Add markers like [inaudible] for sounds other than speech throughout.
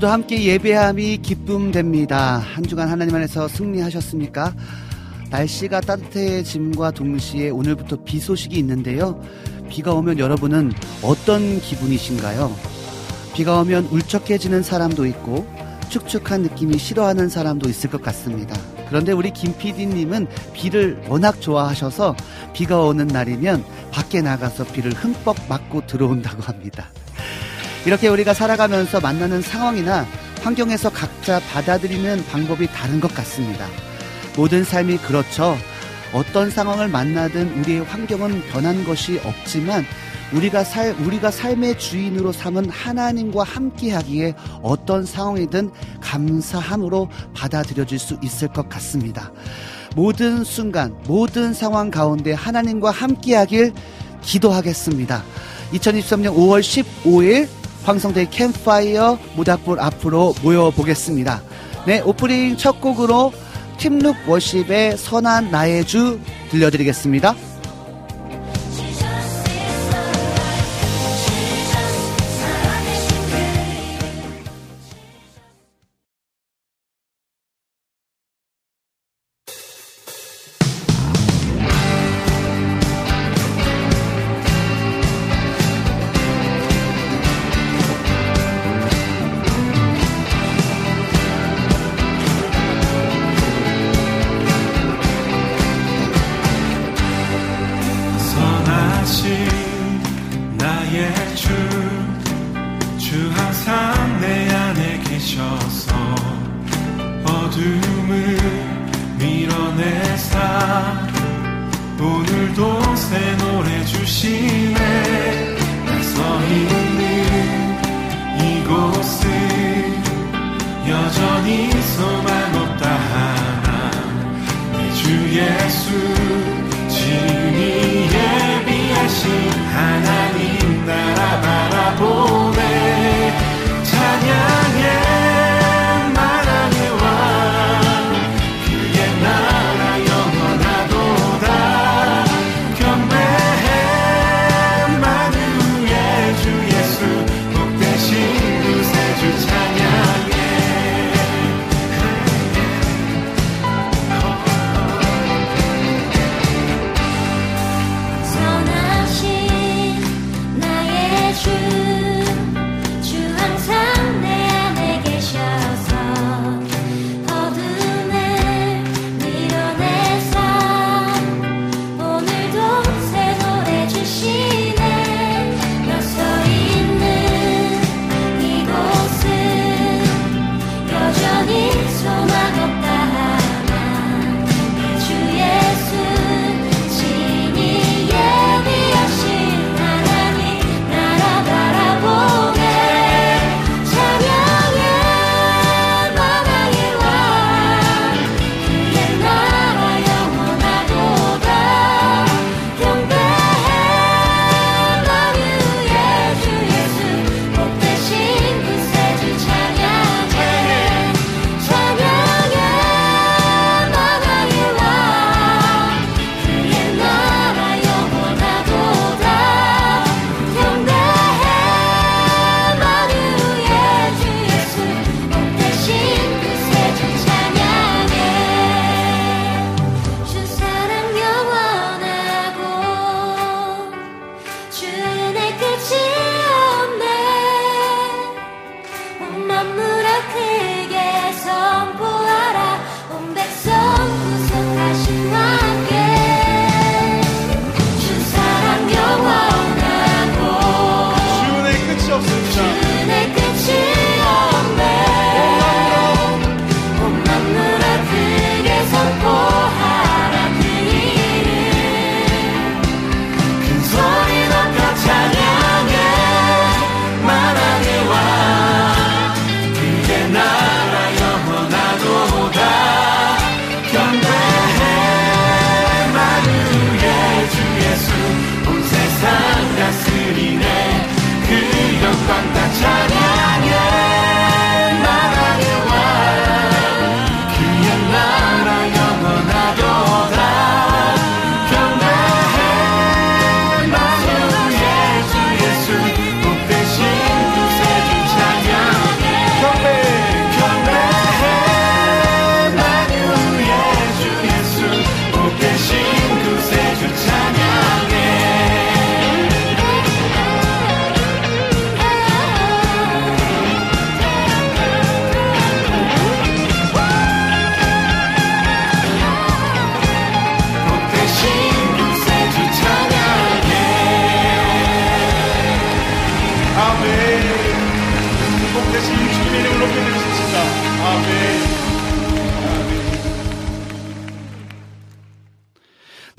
오늘도 함께 예배함이 기쁨 됩니다. 한 주간 하나님 안에서 승리하셨습니까? 날씨가 따뜻해짐과 동시에 오늘부터 비 소식이 있는데요. 비가 오면 여러분은 어떤 기분이신가요? 비가 오면 울적해지는 사람도 있고 축축한 느낌이 싫어하는 사람도 있을 것 같습니다. 그런데 우리 김 PD님은 비를 워낙 좋아하셔서 비가 오는 날이면 밖에 나가서 비를 흠뻑 맞고 들어온다고 합니다. 이렇게 우리가 살아가면서 만나는 상황이나 환경에서 각자 받아들이는 방법이 다른 것 같습니다. 모든 삶이 그렇죠. 어떤 상황을 만나든 우리의 환경은 변한 것이 없지만 우리가 살 우리가 삶의 주인으로 삼은 하나님과 함께하기에 어떤 상황이든 감사함으로 받아들여질 수 있을 것 같습니다. 모든 순간 모든 상황 가운데 하나님과 함께하길 기도하겠습니다. 2023년 5월 15일 황성대 캠파이어 모닥불 앞으로 모여보겠습니다. 네, 오프닝 첫 곡으로 팀룩 워십의 선한 나의 주 들려드리겠습니다.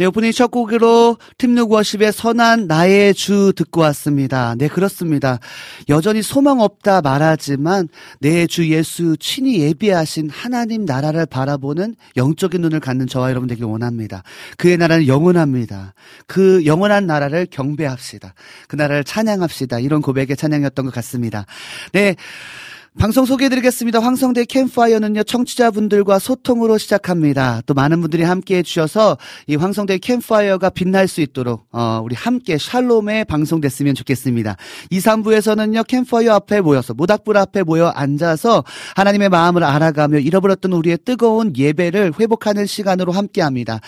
네, 오프닝 첫 곡으로 팀룩 워십의 선한 나의 주 듣고 왔습니다. 네, 그렇습니다. 여전히 소망 없다 말하지만 내 주 예수 친히 예비하신 하나님 나라를 바라보는 영적인 눈을 갖는 저와 여러분 되길 원합니다. 그의 나라는 영원합니다. 그 영원한 나라를 경배합시다. 그 나라를 찬양합시다. 이런 고백의 찬양이었던 것 같습니다. 네. 방송 소개해드리겠습니다. 황성대 캠파이어는요, 청취자분들과 소통으로 시작합니다. 또 많은 분들이 함께 해주셔서 이 황성대 캠파이어가 빛날 수 있도록, 어, 우리 함께 샬롬에 방송됐으면 좋겠습니다. 2, 3부에서는요, 캠파이어 앞에 모여서, 모닥불 앞에 모여 앉아서 하나님의 마음을 알아가며 잃어버렸던 우리의 뜨거운 예배를 회복하는 시간으로 함께 합니다.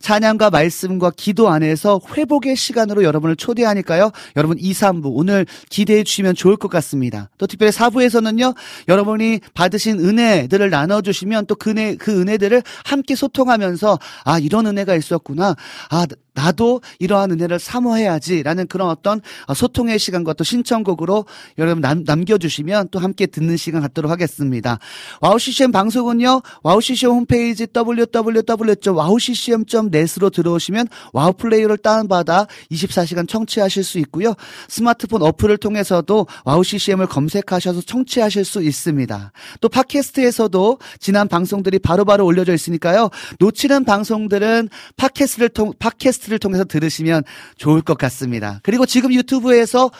찬양과 말씀과 기도 안에서 회복의 시간으로 여러분을 초대하니까요, 여러분 2, 3부 오늘 기대해 주시면 좋을 것 같습니다. 또 특별히 4부에서는요, 여러분이 받으신 은혜들을 나눠주시면 또 그 은혜, 그 은혜들을 함께 소통하면서 아, 이런 은혜가 있었구나. 아, 나도 이러한 은혜를 사모해야지라는 그런 어떤 소통의 시간과 또 신청곡으로 여러분 남, 남겨주시면 또 함께 듣는 시간 갖도록 하겠습니다. 와우 CCM 방송은요, 와우 CCM 홈페이지 www.wowccm.net으로 들어오시면 와우 플레이어를 다운받아 24시간 청취하실 수 있고요. 스마트폰 어플을 통해서도 와우 CCM을 검색하셔서 청취하실 수 있습니다. 또 팟캐스트에서도 지난 방송들이 바로바로 바로 올려져 있으니까요. 놓치는 방송들은 팟캐스트를 통, 팟캐스트 팟캐스트를 통해서 들으시면 좋을 것 같습니다. 그리고 지금 유튜브에서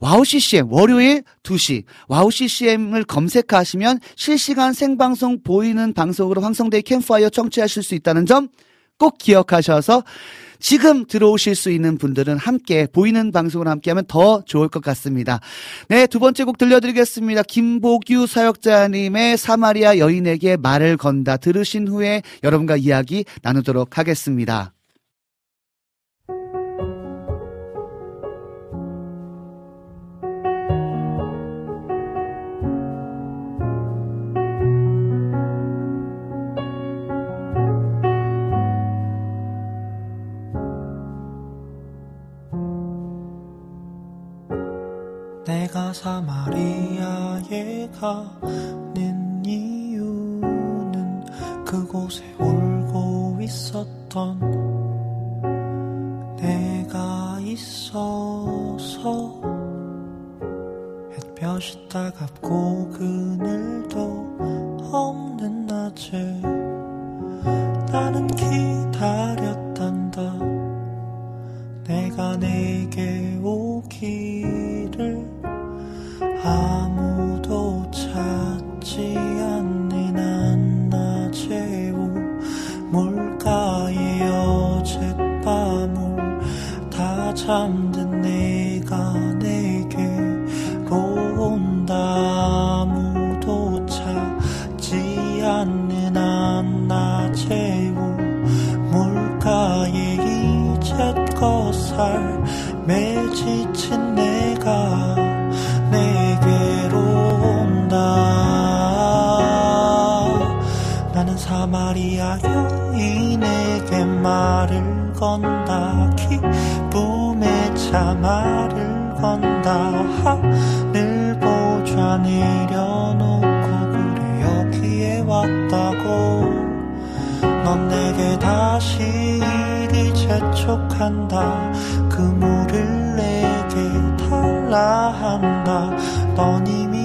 와우 CCM 월요일 2시 와우 CCM을 검색하시면 실시간 생방송 보이는 방송으로 황성대 캠프파이어 청취하실 수 있다는 점 꼭 기억하셔서 지금 들어오실 수 있는 분들은 함께 보이는 방송을 함께 하면 더 좋을 것 같습니다. 네, 두 번째 곡 들려드리겠습니다. 김보규 사역자님의 사마리아 여인에게 말을 건다 들으신 후에 여러분과 이야기 나누도록 하겠습니다. 사마리아에 가는 이유는 그곳에 울고 있었던 내가 있어서. 햇볕이 따갑고 그늘도 없는 낮에 나는 기다렸단다. 내가 내게 오기를 아무도 찾지 않는 한낮의 물가에 어젯밤을 다 잠든 내가 내게로 온다. 아무도 찾지 않는 한낮의 물가에 이제껏 삶에 지친 내가 마리아 여인에게 말을 건다. 기쁨의 차 말을 건다. 하늘 보좌 내려놓고 그래 여기에 왔다고. 넌 내게 다시 이리 재촉한다. 그 물을 내게 달라 한다. 넌 이미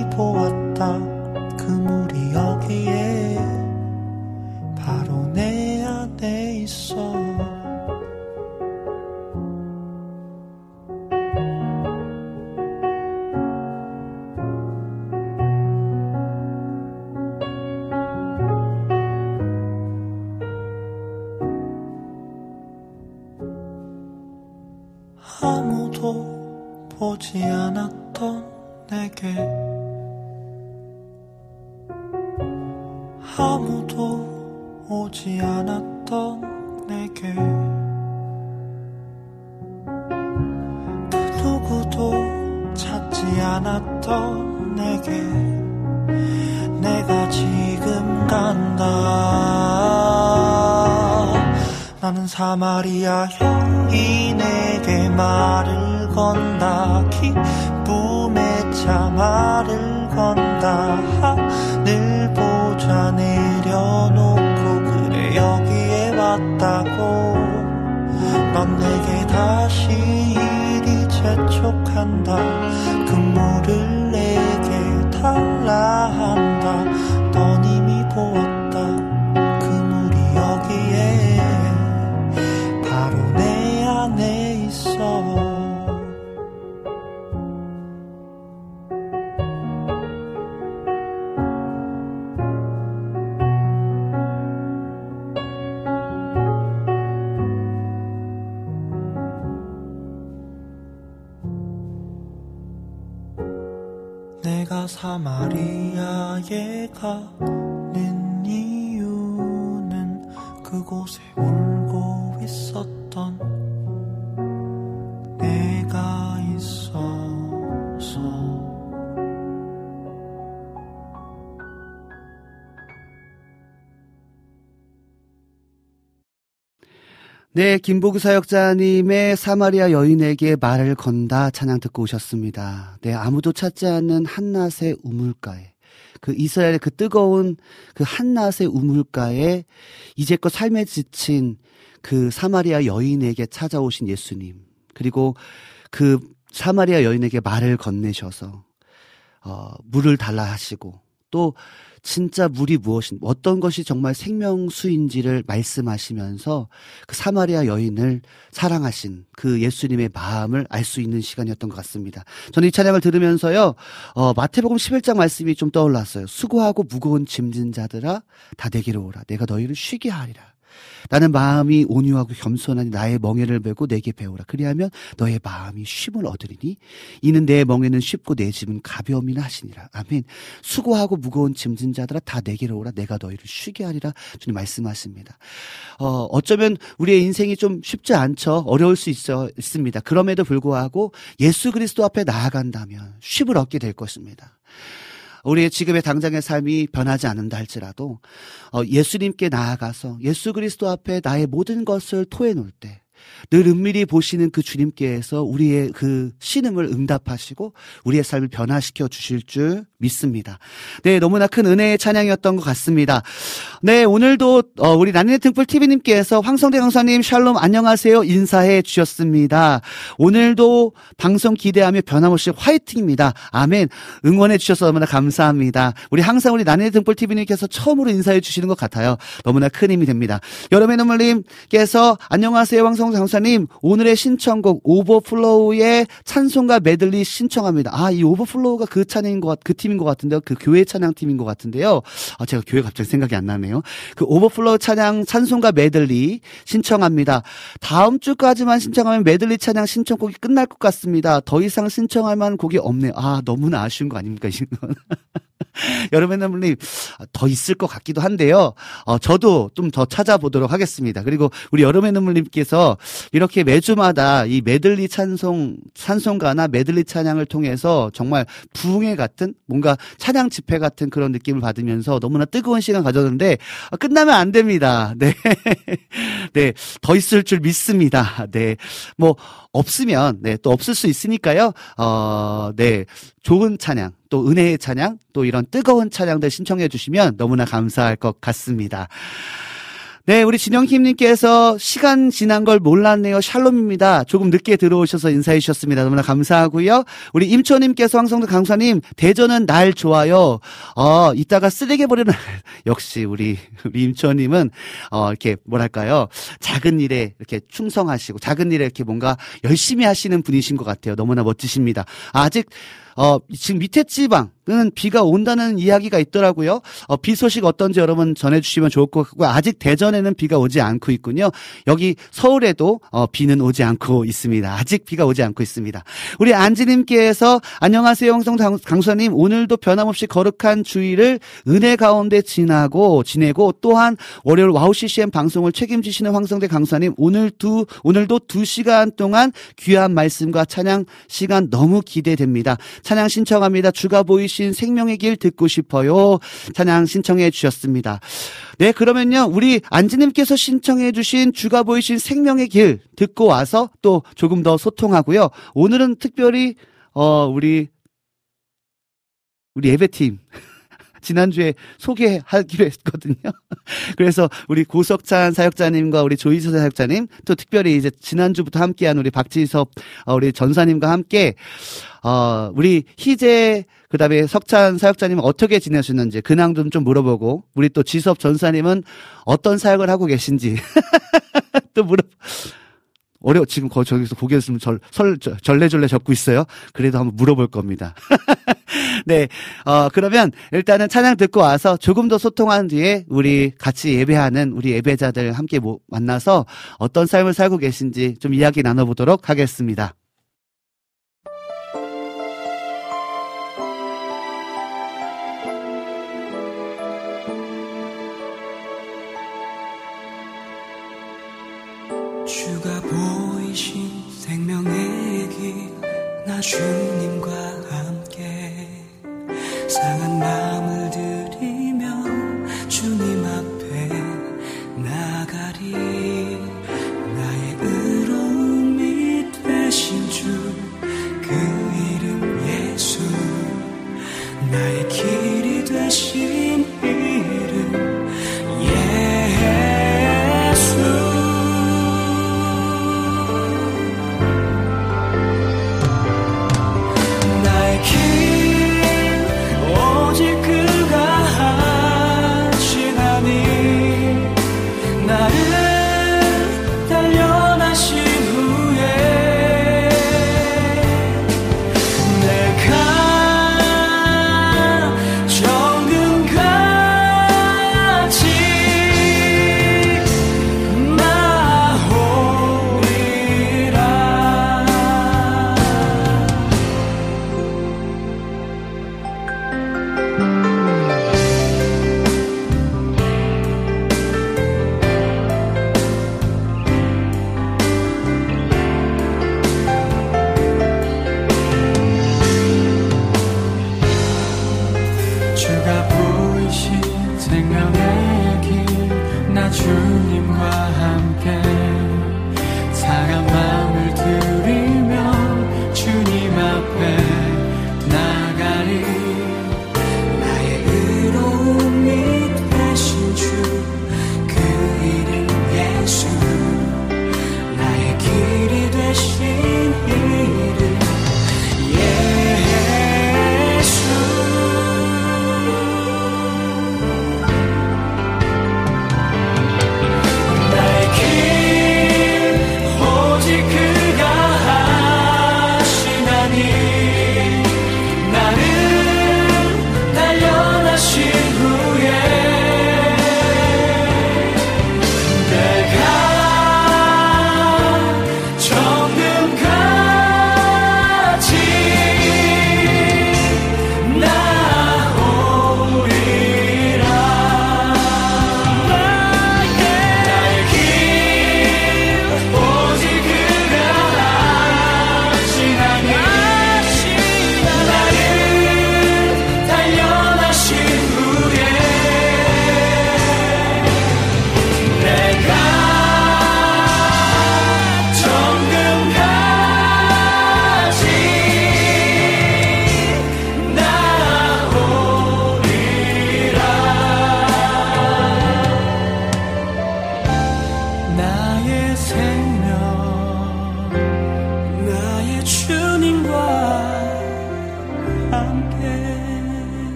않았던 내게 내가 지금 간다. 나는 사마리아 여인에게 말을 건다. 기쁨의 차 말을 건다. 하늘 보좌 내려놓고 그래 여기에 왔다고 부족한다. 그 물을 내게 달라 한다 사마리아에 가 네, 김보규 사역자님의 사마리아 여인에게 말을 건다 찬양 듣고 오셨습니다. 네, 아무도 찾지 않는 한낮의 우물가에 그 이스라엘의 그 뜨거운 그 한낮의 우물가에 이제껏 삶에 지친 그 사마리아 여인에게 찾아오신 예수님 그리고 그 사마리아 여인에게 말을 건네셔서 어, 물을 달라 하시고 또 진짜 물이 무엇인 어떤 것이 정말 생명수인지를 말씀하시면서 그 사마리아 여인을 사랑하신 그 예수님의 마음을 알 수 있는 시간이었던 것 같습니다. 저는 이 찬양을 들으면서요. 어, 마태복음 11장 말씀이 좀 떠올랐어요. 수고하고 무거운 짐진 자들아 다 내게로 오라 내가 너희를 쉬게 하리라. 나는 마음이 온유하고 겸손하니 나의 멍에를 메고 내게 배우라. 그리하면 너의 마음이 쉼을 얻으리니 이는 내 멍에는 쉽고 내 짐은 가벼움이나 하시니라. 아멘. 수고하고 무거운 짐진 자들아 다 내게로 오라. 내가 너희를 쉬게 하리라. 주님 말씀하십니다. 어, 어쩌면 우리의 인생이 좀 쉽지 않죠. 어려울 수 있어, 있습니다. 그럼에도 불구하고 예수 그리스도 앞에 나아간다면 쉼을 얻게 될 것입니다. 우리의 지금의 당장의 삶이 변하지 않는다 할지라도 어, 예수님께 나아가서 예수 그리스도 앞에 나의 모든 것을 토해놓을 때 늘 은밀히 보시는 그 주님께서 우리의 그 신음을 응답하시고 우리의 삶을 변화시켜 주실 줄 믿습니다. 네, 너무나 큰 은혜의 찬양이었던 것 같습니다. 네, 오늘도 어, 우리 나는 등불 TV님께서 황성대 강사님 샬롬 안녕하세요 인사해 주셨습니다. 오늘도 방송 기대하며 변함없이 화이팅입니다. 아멘. 응원해 주셔서 너무나 감사합니다. 우리 항상 우리 나는 등불 TV님께서 처음으로 인사해 주시는 것 같아요. 너무나 큰 힘이 됩니다. 여름의 눈물님께서 안녕하세요 황성대 강사님 오늘의 신청곡 오버플로우의 찬송가 메들리 신청합니다. 아, 이 Overflow가 그 찬양인 것 같, 그 팀인 것 같은데요. 그 교회 찬양 팀인 것 같은데요. 아, 제가 교회 갑자기 생각이 안 나네요. 그 Overflow 찬양 찬송가 메들리 신청합니다. 다음 주까지만 신청하면 메들리 찬양 신청곡이 끝날 것 같습니다. 더 이상 신청할 만한 곡이 없네요. 아, 너무나 아쉬운 거 아닙니까, 이건. 여러분 여러분님 더 있을 것 같기도 한데요. 어, 저도 좀 더 찾아보도록 하겠습니다. 그리고 우리 여름의 눈물님께서 이렇게 매주마다 이 메들리 찬송 찬송가나 메들리 찬양을 통해서 정말 부흥회 같은 뭔가 찬양 집회 같은 그런 느낌을 받으면서 너무나 뜨거운 시간 가졌는데 어, 끝나면 안 됩니다. [laughs] 네, 네, 더 있을 줄 믿습니다. 네, 뭐 없으면 네, 또 없을 수 있으니까요. 어, 네, 좋은 찬양 또 은혜의 찬양, 또 이런 뜨거운 찬양들 신청해 주시면 너무나 감사할 것 같습니다. 네, 우리 진영킴님께서 시간 지난 걸 몰랐네요. 샬롬입니다. 조금 늦게 들어오셔서 인사해 주셨습니다. 너무나 감사하고요. 우리 임초님께서 황성도 강사님, 대전은 날 좋아요. 어, 이따가 쓰레기 버리는, [laughs] 역시 우리, 우리 임초님은, 어, 이렇게 뭐랄까요. 작은 일에 이렇게 충성하시고, 작은 일에 이렇게 뭔가 열심히 하시는 분이신 것 같아요. 너무나 멋지십니다. 아직, 어, 지금 밑에 지방 은 비가 온다는 이야기가 있더라고요. 어, 비 소식 어떤지 여러분 전해주시면 좋을 것 같고, 아직 대전에는 비가 오지 않고 있군요. 여기 서울에도, 어, 비는 오지 않고 있습니다. 아직 비가 오지 않고 있습니다. 우리 안지님께서, 안녕하세요, 황성대 강사님. 오늘도 변함없이 거룩한 주일을 은혜 가운데 지나고, 지내고, 또한 월요일 WOW CCM 방송을 책임지시는 황성대 강사님. 오늘 두, 오늘도 두 시간 동안 귀한 말씀과 찬양 시간 너무 기대됩니다. 찬양 신청합니다. 주가 보이신 생명의 길 듣고 싶어요. 찬양 신청해 주셨습니다. 네, 그러면요. 우리 안지님께서 신청해 주신 주가 보이신 생명의 길 듣고 와서 또 조금 더 소통하고요. 오늘은 특별히 어 우리 우리 예배팀 [laughs] 지난주에 소개하기로 했거든요. [laughs] 그래서 우리 고석찬 사역자님과 우리 조이서 사역자님, 또 특별히 이제 지난주부터 함께한 우리 박지섭, 어, 우리 전사님과 함께, 어, 우리 희재, 그 다음에 석찬 사역자님은 어떻게 지내셨는지 근황 좀 좀 물어보고, 우리 또 지섭 전사님은 어떤 사역을 하고 계신지 [laughs] 또 물어, 어려 지금 거 저기서 보게 있으면 절, 설, 절레절레 적고 있어요. 그래도 한번 물어볼 겁니다. [laughs] 네, 어, 그러면 일단은 찬양 듣고 와서 조금 더 소통한 뒤에 우리 같이 예배하는 우리 예배자들 함께 모, 만나서 어떤 삶을 살고 계신지 좀 이야기 나눠보도록 하겠습니다. 주님과 함께 상한 마음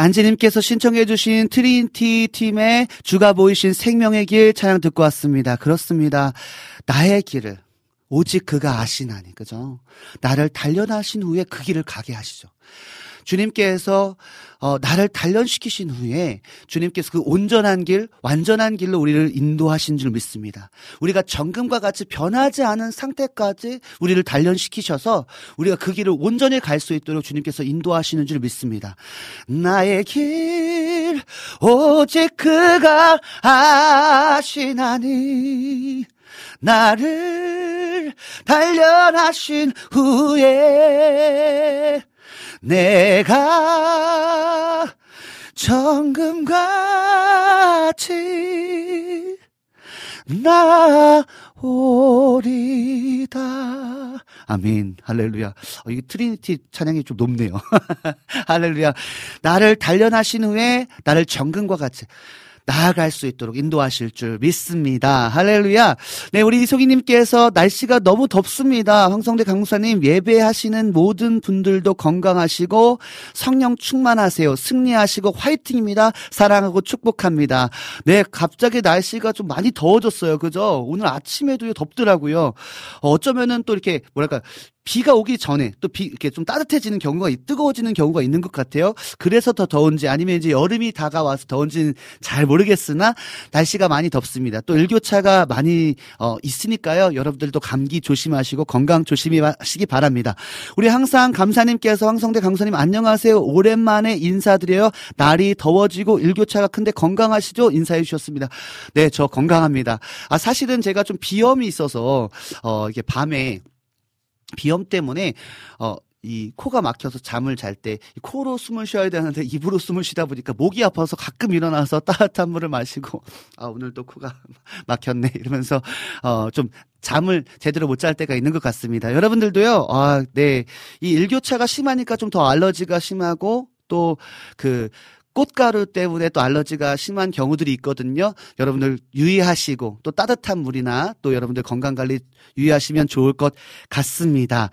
안지님께서 신청해주신 Trinity 팀의 주가 보이신 생명의 길 찬양 듣고 왔습니다. 그렇습니다. 나의 길을 오직 그가 아시나니, 그죠? 나를 단련하신 후에 그 길을 가게 하시죠. 주님께서 어, 나를 단련시키신 후에 주님께서 그 온전한 길, 완전한 길로 우리를 인도하신 줄 믿습니다. 우리가 정금과 같이 변하지 않은 상태까지 우리를 단련시키셔서 우리가 그 길을 온전히 갈 수 있도록 주님께서 인도하시는 줄 믿습니다. 나의 길 오직 그가 아시나니 나를 단련하신 후에 내가 정금같이 나오리다. 아멘. 할렐루야. 어, 이게 Trinity 찬양이 좀 높네요. [laughs] 할렐루야. 나를 단련하신 후에 나를 정금과 같이 나아갈 수 있도록 인도하실 줄 믿습니다. 할렐루야. 네, 우리 이소기님께서 날씨가 너무 덥습니다. 황성대 강사님 예배하시는 모든 분들도 건강하시고 성령 충만하세요. 승리하시고 화이팅입니다. 사랑하고 축복합니다. 네, 갑자기 날씨가 좀 많이 더워졌어요. 그죠? 오늘 아침에도 덥더라고요. 어쩌면은 또 이렇게 뭐랄까 비가 오기 전에 또 비 이렇게 좀 따뜻해지는 경우가 뜨거워지는 경우가 있는 것 같아요. 그래서 더 더운지 아니면 이제 여름이 다가와서 더운지는 잘 모르겠으나 날씨가 많이 덥습니다. 또 일교차가 많이 어 있으니까요. 여러분들도 감기 조심하시고 건강 조심하시기 바랍니다. 우리 항상 감사님께서 황성대 강사님 안녕하세요. 오랜만에 인사드려요. 날이 더워지고 일교차가 큰데 건강하시죠? 인사해 주셨습니다. 네, 저 건강합니다. 아 사실은 제가 좀 비염이 있어서 어 이게 밤에 비염 때문에 어, 이 코가 막혀서 잠을 잘 때 코로 숨을 쉬어야 되는데 입으로 숨을 쉬다 보니까 목이 아파서 가끔 일어나서 따뜻한 물을 마시고 아 오늘 또 코가 [laughs] 막혔네 이러면서 어 좀 잠을 제대로 못 잘 때가 있는 것 같습니다. 여러분들도요. 아, 네. 이 일교차가 심하니까 좀 더 알러지가 심하고 또그 꽃가루 때문에 또 알러지가 심한 경우들이 있거든요. 여러분들 유의하시고 또 따뜻한 물이나 또 여러분들 건강 관리 유의하시면 좋을 것 같습니다.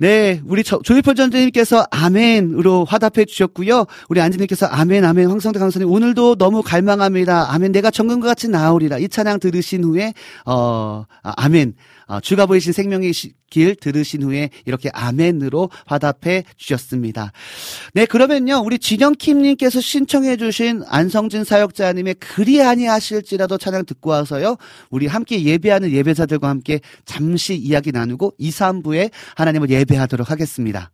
네, 우리 조일표 전재님께서 아멘으로 화답해 주셨고요. 우리 안지님께서 아멘, 아멘, 황성대 강사님 오늘도 너무 갈망합니다. 아멘, 내가 정금과 같이 나오리라. 이 찬양 들으신 후에 어 아, 아멘. 어, 주가 보이신 생명의 길 들으신 후에 이렇게 아멘으로 화답해 주셨습니다. 네, 그러면요. 우리 진영킴님께서 신청해 주신 안성진 사역자님의 그리 아니하실지라도 찬양 듣고 와서요. 우리 함께 예배하는 예배자들과 함께 잠시 이야기 나누고 2, 3부에 하나님을 예배하도록 하겠습니다.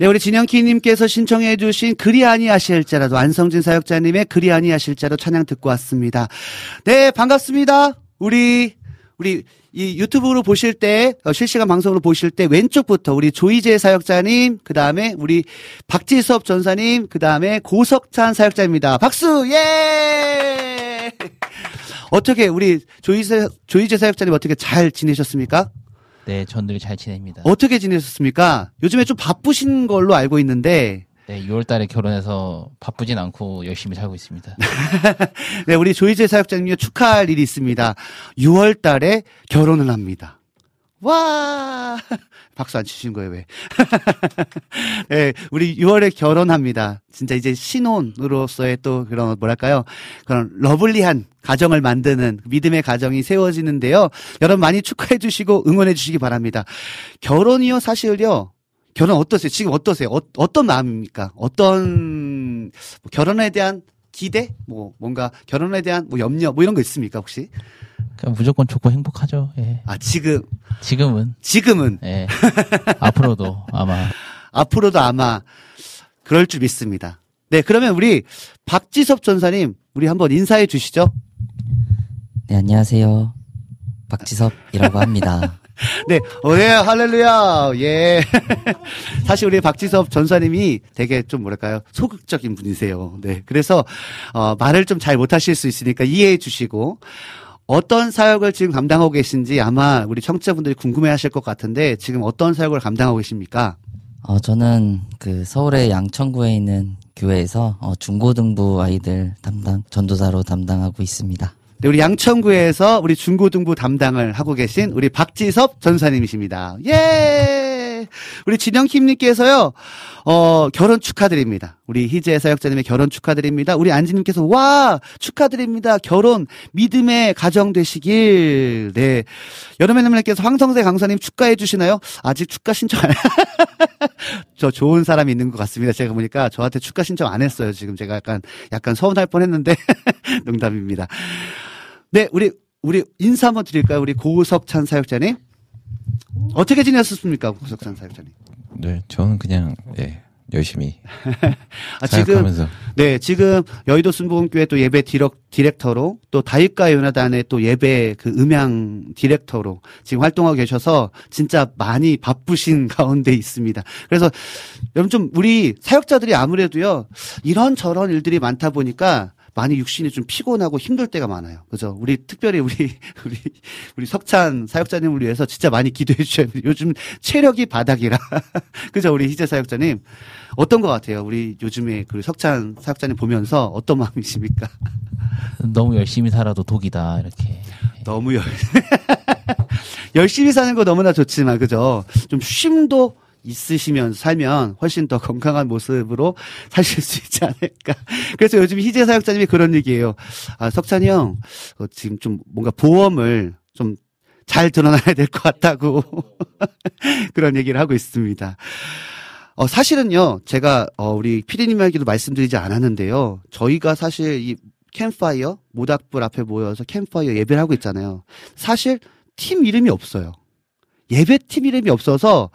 네, 우리 진영키님께서 신청해 주신 그리 아니하실자라도 안성진 사역자님의 그리 아니하실자로 찬양 듣고 왔습니다. 네, 반갑습니다. 우리 우리 이 유튜브로 보실 때 어, 실시간 방송으로 보실 때 왼쪽부터 우리 조이재 사역자님, 그 다음에 우리 박지섭 전사님, 그 다음에 고석찬 사역자입니다. 박수 예! [laughs] 어떻게 우리 조이재 조이재 사역자님 어떻게 잘 지내셨습니까? 네, 전늘잘 지냅니다. 어떻게 지내셨습니까? 요즘에 좀 바쁘신 걸로 알고 있는데, 네, 6월 달에 결혼해서 바쁘진 않고 열심히 살고 있습니다. [laughs] 네, 우리 조이재 사역자님요 축하할 일이 있습니다. 6월 달에 결혼을 합니다. 와! [laughs] 박수 안 치신 거예요, 왜? [laughs] 네, 우리 6월에 결혼합니다. 진짜 이제 신혼으로서의 또 그런, 뭐랄까요. 그런 러블리한 가정을 만드는 믿음의 가정이 세워지는데요. 여러분 많이 축하해 주시고 응원해 주시기 바랍니다. 결혼이요, 사실요. 결혼 어떠세요? 지금 어떠세요? 어, 떤 마음입니까? 어떤 뭐 결혼에 대한 기대? 뭐 뭔가 결혼에 대한 뭐 염려 뭐 이런 거 있습니까 혹시? 그냥 무조건 좋고 행복하죠. 예. 아 지금 지금은 지금은 예. 앞으로도 아마 [laughs] 앞으로도 아마 그럴 줄 믿습니다. 네 그러면 우리 박지섭 전사님 우리 한번 인사해 주시죠. 네, 안녕하세요. 박지섭이라고 합니다. [laughs] 네, 어, 예, 할렐루야, 예. [laughs] 사실 우리 박지섭 전사님이 되게 좀 뭐랄까요, 소극적인 분이세요. 네, 그래서, 어, 말을 좀 잘 못하실 수 있으니까 이해해 주시고, 어떤 사역을 지금 감당하고 계신지 아마 우리 청취자분들이 궁금해 하실 것 같은데, 지금 어떤 사역을 감당하고 계십니까? 어, 저는 그 서울의 양천구에 있는 교회에서 어, 중고등부 아이들 담당, 전도사로 담당하고 있습니다. 네, 우리 양천구에서 우리 중고등부 담당을 하고 계신 우리 박지섭 전사님이십니다. 예! 우리 진영킴님께서요, 어, 결혼 축하드립니다. 우리 희재 사역자님의 결혼 축하드립니다. 우리 안지님께서, 와! 축하드립니다. 결혼, 믿음의 가정 되시길. 네. 여름의님께서 황성세 강사님 축하해 주시나요? 아직 축가 신청 안, [laughs] 저 좋은 사람이 있는 것 같습니다. 제가 보니까 저한테 축가 신청 안 했어요. 지금 제가 약간, 약간 서운할 뻔 했는데, [laughs] 농담입니다. 네, 우리, 우리 인사 한번 드릴까요? 우리 고석찬 사역자님. 어떻게 지내셨습니까? 고석찬 사역자님. 네, 저는 그냥 예, 열심히 [laughs] 아, 지금, 네, 지금 여의도 순복음교회 또 예배 디럭, 디렉터로 또 다윗과 연화단의 또 예배 그 음향 디렉터로 지금 활동하고 계셔서 진짜 많이 바쁘신 [laughs] 가운데 있습니다. 그래서 여러분 좀 우리 사역자들이 아무래도요, 이런 저런 일들이 많다 보니까 많이 육신이 좀 피곤하고 힘들 때가 많아요. 그죠? 우리 특별히 우리 [laughs] 우리 우리 석찬 사역자님을 위해서 진짜 많이 기도해 주셔야 돼요. 요즘 체력이 바닥이라. [laughs] 그죠? 우리 희재 사역자님 어떤 것 같아요? 우리 요즘에 그 석찬 사역자님 보면서 어떤 마음이십니까? [laughs] 너무 열심히 살아도 독이다 이렇게. 너무 열 열심히 사는 거 너무나 좋지만 그죠? 좀 쉼도 있으시면 살면 훨씬 더 건강한 모습으로 [laughs] 사실 수 있지 않을까. 그래서 요즘 희재 사역자님이 그런 얘기예요. 아, 석찬이 형, 어, 지금 좀 뭔가 보험을 좀 잘 드러나야 될 것 같다고. [laughs] 그런 얘기를 하고 있습니다. 어, 사실은요, 제가, 어, 우리 피디님에게도 말씀드리지 않았는데요. 저희가 사실 이 캠파이어, 모닥불 앞에 모여서 캠파이어 예배를 하고 있잖아요. 사실 팀 이름이 없어요. 예배팀 이름이 없어서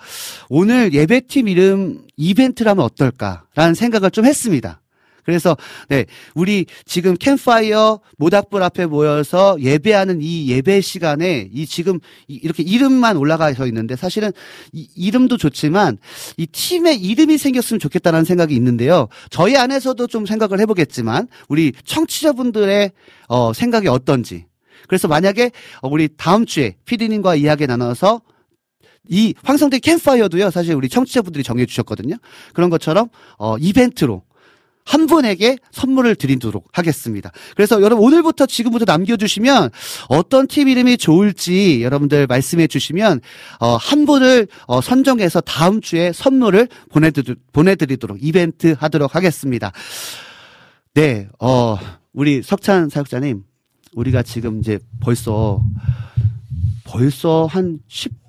오늘 예배팀 이름 이벤트라면 어떨까라는 생각을 좀 했습니다. 그래서 네 우리 지금 캠파이어 모닥불 앞에 모여서 예배하는 이 예배 시간에 이 지금 이- 이렇게 이름만 올라가서 있는데 사실은 이 이름도 좋지만 이 팀의 이름이 생겼으면 좋겠다는 생각이 있는데요. 저희 안에서도 좀 생각을 해보겠지만 우리 청취자분들의 어, 생각이 어떤지 그래서 만약에 어, 우리 다음 주에 피디님과 이야기 나눠서 이 황성대 캠파이어도요, 사실 우리 청취자분들이 정해주셨거든요. 그런 것처럼, 어, 이벤트로 한 분에게 선물을 드리도록 하겠습니다. 그래서 여러분 오늘부터 지금부터 남겨주시면 어떤 팀 이름이 좋을지 여러분들 말씀해 주시면, 어, 한 분을 어, 선정해서 다음 주에 선물을 보내드리, 보내드리도록 이벤트 하도록 하겠습니다. 네, 어, 우리 석찬 사역자님, 우리가 지금 이제 벌써 벌써 한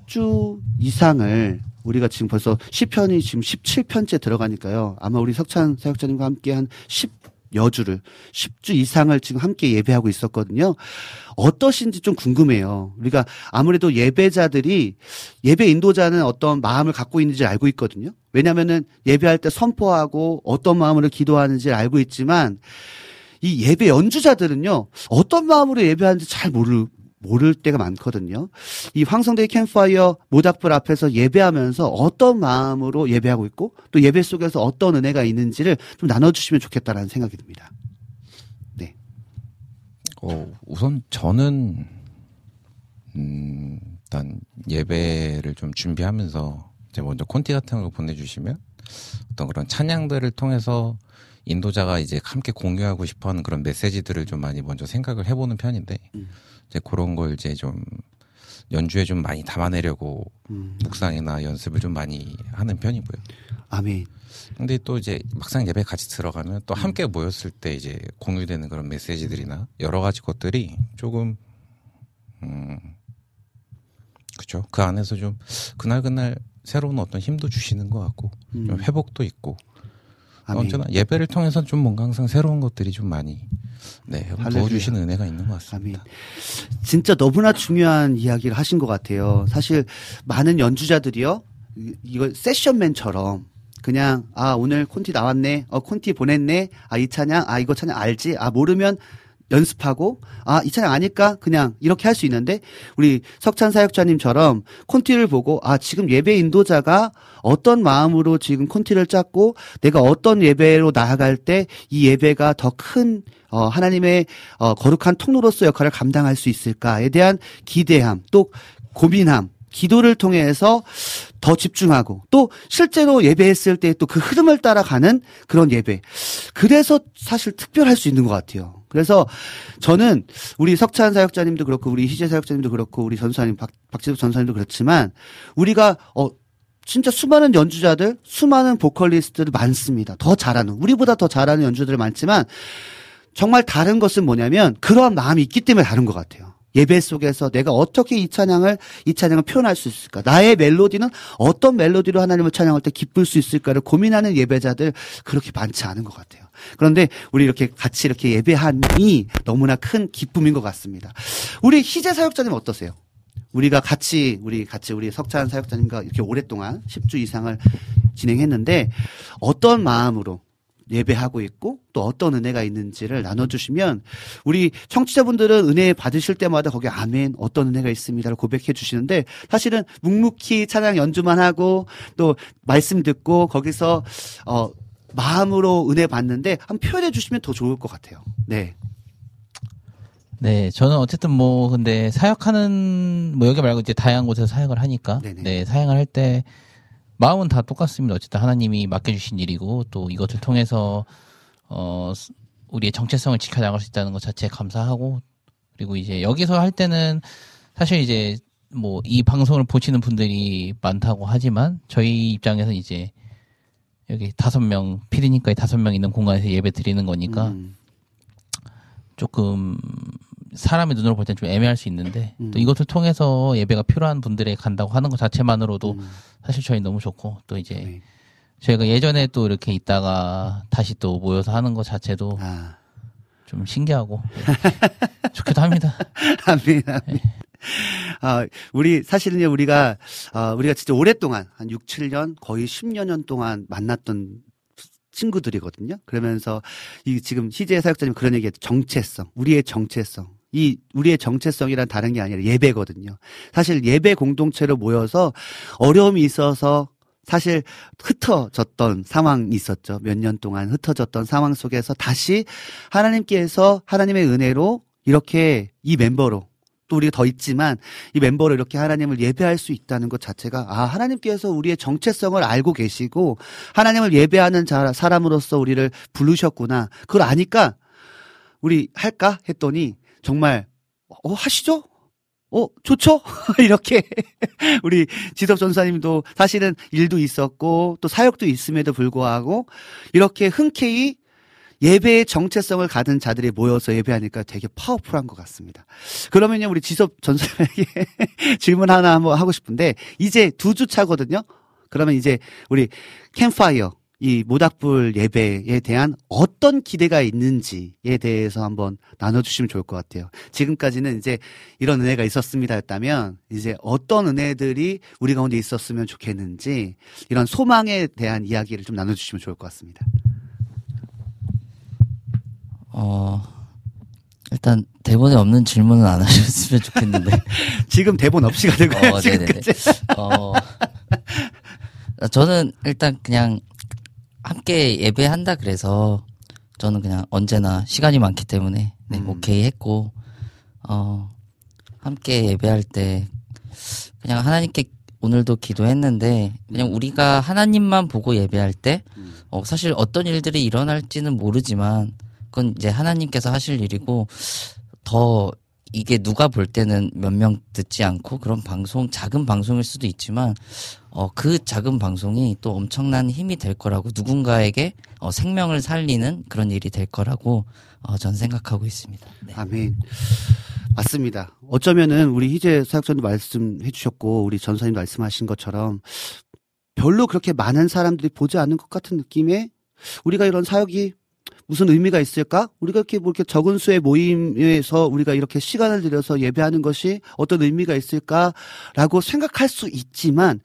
10주 이상을 우리가 지금 벌써 10편이 지금 17편째 들어가니까요. 아마 우리 석찬 사역자님과 함께 한 10여 주를 10주 이상을 지금 함께 예배하고 있었거든요. 어떠신지 좀 궁금해요. 우리가 아무래도 예배자들이 예배 인도자는 어떤 마음을 갖고 있는지 알고 있거든요. 왜냐면은 예배할 때 선포하고 어떤 마음으로 기도하는지 알고 있지만 이 예배 연주자들은요 어떤 마음으로 예배하는지 잘 모를 모를 때가 많거든요. 이 황성대 캠파이어 모닥불 앞에서 예배하면서 어떤 마음으로 예배하고 있고 또 예배 속에서 어떤 은혜가 있는지를 좀 나눠주시면 좋겠다라는 생각이 듭니다. 어, 우선 저는 음, 일단 예배를 좀 준비하면서 이제 먼저 콘티 같은 걸 보내주시면 어떤 그런 찬양들을 통해서 인도자가 이제 함께 공유하고 싶어하는 그런 메시지들을 좀 많이 먼저 생각을 해보는 편인데 음. 이제 그런 걸 이제 좀 연주에 좀 많이 담아내려고 음. 묵상이나 연습을 좀 많이 하는 편이고요. 아멘. 근데 또 이제 막상 예배 같이 들어가면 또 함께 모였을 때 이제 공유되는 그런 메시지들이나 여러 가지 것들이 조금 음 그죠 그 안에서 좀 그날 그날 새로운 어떤 힘도 주시는 것 같고 음. 좀 회복도 있고 아멘. 언제나 예배를 통해서 좀 뭔가 항상 새로운 것들이 좀 많이 네. 도와주시는 은혜가 있는 것 같습니다. 진짜 너무나 중요한 이야기를 하신 것 같아요. 사실 많은 연주자들이요, 이- 이거 세션맨처럼 그냥 아 오늘 콘티 나왔네, 어 콘티 보냈네, 아 이 찬양, 아 이거 찬양 알지, 아 모르면 연습하고 아이 찬양 아니까 그냥 이렇게 할 수 있는데 우리 석찬 사역자님처럼 콘티를 보고 아 지금 예배 인도자가 어떤 마음으로 지금 콘티를 짰고 내가 어떤 예배로 나아갈 때 이 예배가 더큰 어, 하나님의 어, 거룩한 통로로서 역할을 감당할 수 있을까에 대한 기대함 또 고민함 기도를 통해서 더 집중하고 또 실제로 예배했을 때 또 그 흐름을 따라가는 그런 예배. 그래서 사실 특별할 수 있는 것 같아요. 그래서 저는 우리 석찬 사역자님도 그렇고 우리 희재 사역자님도 그렇고 우리 전사님 박, 박지섭 전사님도 그렇지만 우리가 어 진짜 수많은 연주자들, 수많은 보컬리스트들 많습니다. 더 잘하는 우리보다 더 잘하는 연주들 많지만 정말 다른 것은 뭐냐면 그러한 마음이 있기 때문에 다른 것 같아요. 예배 속에서 내가 어떻게 이 찬양을 이 찬양을 표현할 수 있을까? 나의 멜로디는 어떤 멜로디로 하나님을 찬양할 때 기쁠 수 있을까를 고민하는 예배자들 그렇게 많지 않은 것 같아요. 그런데 우리 이렇게 같이 이렇게 예배함이 너무나 큰 기쁨인 것 같습니다. 우리 희재 사역자님 어떠세요? 우리가 같이 우리 같이 우리 석찬 사역자님과 이렇게 오랫동안 10주 이상을 진행했는데 어떤 마음으로 예배하고 있고 또 어떤 은혜가 있는지를 나눠주시면 우리 청취자분들은 은혜 받으실 때마다 거기 아멘 어떤 은혜가 있습니다를 고백해 주시는데 사실은 묵묵히 찬양 연주만 하고 또 말씀 듣고 거기서 어 마음으로 은혜 받는데 한번 표현해 주시면 더 좋을 것 같아요. 네. 네, 저는 어쨌든 뭐 근데 사역하는 뭐 여기 말고 이제 다양한 곳에서 사역을 하니까 네네. 네 사역을 할 때 마음은 다 똑같습니다. 어쨌든 하나님이 맡겨주신 일이고 또 이것을 통해서 어 스- 우리의 정체성을 지켜나갈 수 있다는 것 자체에 감사하고 그리고 이제 여기서 할 때는 사실 이제 뭐 이 방송을 보시는 분들이 많다고 하지만 저희 입장에서 이제 여기 다섯 명 피디니까지 다섯 명 있는 공간에서 예배 드리는 거니까 음, 조금 사람의 눈으로 볼 땐 좀 애매할 수 있는데 음. 또 이것을 통해서 예배가 필요한 분들에 간다고 하는 것 자체만으로도 음, 사실 저희 너무 좋고 또 이제 네. 저희가 예전에 또 이렇게 있다가 다시 또 모여서 하는 것 자체도 아, 좀 신기하고 좋기도 합니다. [laughs] 아멘, 아멘. [laughs] 아, 우리, 사실은요, 우리가, 아, 우리가 진짜 오랫동안, 한 6, 7년, 거의 10여 년 동안 만났던 친구들이거든요. 그러면서, 이 지금 희재 사역자님 그런 얘기 했죠. 정체성. 우리의 정체성. 이, 우리의 정체성이란 다른 게 아니라 예배거든요. 사실 예배 공동체로 모여서 어려움이 있어서 사실 흩어졌던 상황이 있었죠. 몇 년 동안 흩어졌던 상황 속에서 다시 하나님께서 하나님의 은혜로 이렇게 이 멤버로 또 우리가 더 있지만 이 멤버로 이렇게 하나님을 예배할 수 있다는 것 자체가 아 하나님께서 우리의 정체성을 알고 계시고 하나님을 예배하는 자, 사람으로서 우리를 부르셨구나. 그걸 아니까 우리 할까? 했더니 정말 어 하시죠? 어 좋죠? [laughs] 이렇게 [laughs] 우리 지섭 전사님도 사실은 일도 있었고 또 사역도 있음에도 불구하고 이렇게 흔쾌히 예배의 정체성을 가진 자들이 모여서 예배하니까 되게 파워풀한 것 같습니다. 그러면요, 우리 지섭 전사에게 [laughs] 질문 하나 한번 하고 싶은데, 이제 두 주 차거든요? 그러면 이제 우리 캠파이어, 이 모닥불 예배에 대한 어떤 기대가 있는지에 대해서 한번 나눠주시면 좋을 것 같아요. 지금까지는 이제 이런 은혜가 있었습니다였다면 이제 어떤 은혜들이 우리 가운데 있었으면 좋겠는지 이런 소망에 대한 이야기를 좀 나눠주시면 좋을 것 같습니다. 어, 일단 대본에 없는 질문은 안 하셨으면 좋겠는데. [laughs] 지금 대본 없이 가는 거예요. 어, 지금 네네네. 어, 저는 일단 그냥 함께 예배한다 그래서 저는 그냥 언제나 시간이 많기 때문에 네, 음. 오케이 했고 어 함께 예배할 때 그냥 하나님께 오늘도 기도했는데 그냥 우리가 하나님만 보고 예배할 때 어, 사실 어떤 일들이 일어날지는 모르지만 그건 이제 하나님께서 하실 일이고 더 이게 누가 볼 때는 몇 명 듣지 않고 그런 방송 작은 방송일 수도 있지만 어 그 작은 방송이 또 엄청난 힘이 될 거라고 누군가에게 어 생명을 살리는 그런 일이 될 거라고 어 전 생각하고 있습니다. 네. 아멘. 맞습니다. 어쩌면은 우리 희재 사역자도 말씀해 주셨고 우리 전사님 말씀하신 것처럼 별로 그렇게 많은 사람들이 보지 않는 것 같은 느낌에 우리가 이런 사역이 무슨 의미가 있을까? 우리가 이렇게 뭐 이렇게 적은 수의 모임에서 우리가 이렇게 시간을 들여서 예배하는 것이 어떤 의미가 있을까라고 생각할 수 있지만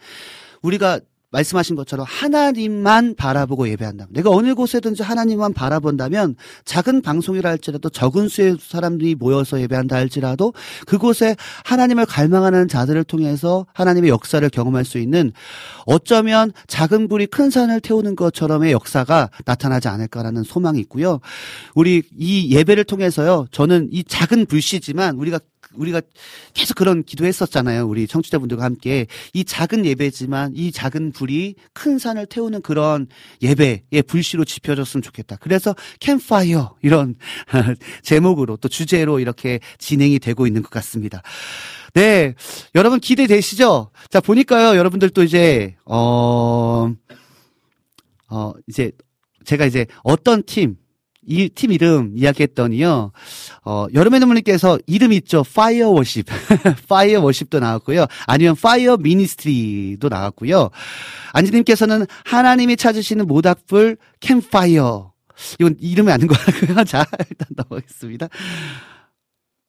우리가 말씀하신 것처럼 하나님만 바라보고 예배한다. 내가 어느 곳에든지 하나님만 바라본다면 작은 방송이라 할지라도 적은 수의 사람들이 모여서 예배한다 할지라도 그곳에 하나님을 갈망하는 자들을 통해서 하나님의 역사를 경험할 수 있는 어쩌면 작은 불이 큰 산을 태우는 것처럼의 역사가 나타나지 않을까라는 소망이 있고요. 우리 이 예배를 통해서요. 저는 이 작은 불씨지만 우리가 우리가 계속 그런 기도했었잖아요. 우리 청취자분들과 함께 이 작은 예배지만 이 작은 불이 큰 산을 태우는 그런 예배의 불씨로 지펴졌으면 좋겠다. 그래서 캠파이어 이런 [laughs] 제목으로 또 주제로 이렇게 진행이 되고 있는 것 같습니다. 네, 여러분 기대되시죠? 자 보니까요, 여러분들 또 이제 어, 어 이제 제가 이제 어떤 팀 이 팀 이름 이야기했더니요, 어, 여름의 눈물님께서 이름 있죠? Fire Worship. Fire Worship도 나왔고요. 아니면 Fire Ministry도 나왔고요. 안지님께서는 하나님이 찾으시는 모닥불 캠파이어. 이건 이름이 아닌 거 같고요. [laughs] 자, 일단 넘어가겠습니다.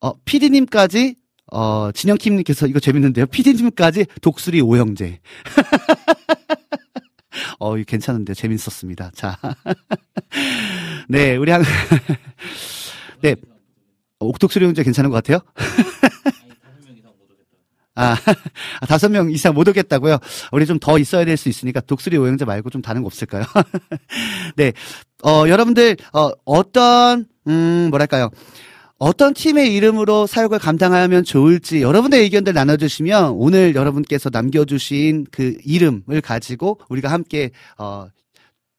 어, 피디님까지, 어, 진영킴님께서 이거 재밌는데요. 피디님까지 독수리 오형제. [laughs] 어, 괜찮은데 재밌었습니다. 자. [laughs] 네, 우리 한, [laughs] 네. 옥독수리 형제 괜찮은 것 같아요? [laughs] 아, 아, 다섯 명 이상 못 오겠다고요? 우리 좀 더 있어야 될 수 있으니까 독수리 오형제 말고 좀 다른 거 없을까요? 네. 어, 여러분들, 어, 어떤, 음, 뭐랄까요. 어떤 팀의 이름으로 사역을 감당하면 좋을지 여러분의 의견들 나눠주시면 오늘 여러분께서 남겨주신 그 이름을 가지고 우리가 함께, 어,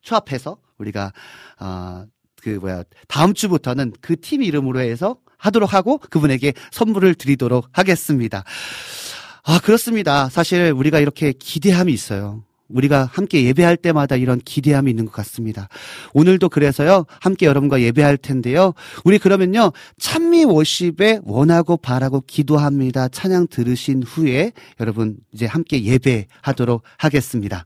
조합해서 우리가, 어, 그 뭐야, 다음 주부터는 그 팀 이름으로 해서 하도록 하고 그분에게 선물을 드리도록 하겠습니다. 아, 그렇습니다. 사실 우리가 이렇게 기대함이 있어요. 우리가 함께 예배할 때마다 이런 기대함이 있는 것 같습니다. 오늘도 그래서요, 함께 여러분과 예배할 텐데요. 우리 그러면요, 찬미 워십에 원하고 바라고 기도합니다. 찬양 들으신 후에 여러분 이제 함께 예배하도록 하겠습니다.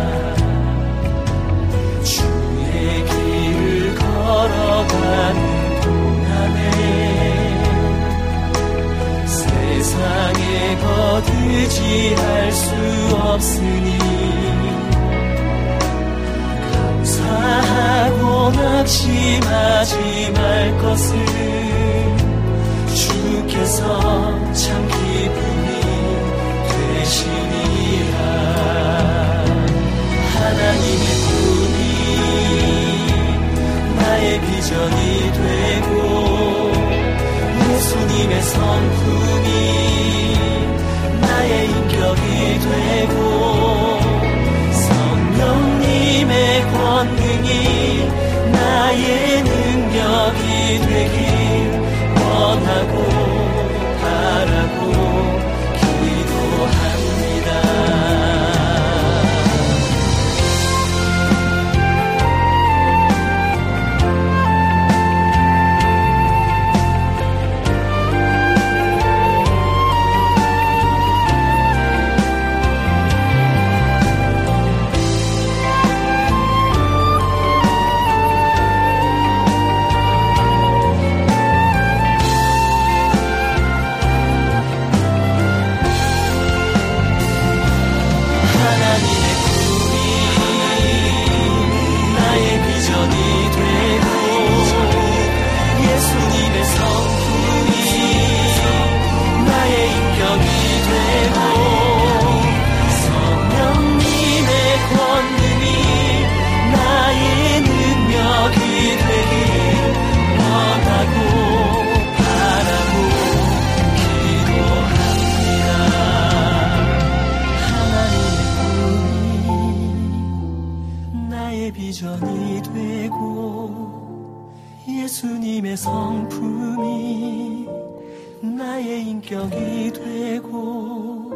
걸어가는 동안에 세상에 거두지할 수 없으니 감사하고 낙심하지 말 것을 주께서 참 기쁨 비전이 되고 예수님의 성품이 나의 인격이 되고 성령님의 권능이 나의 능력이 되길 인격이 되고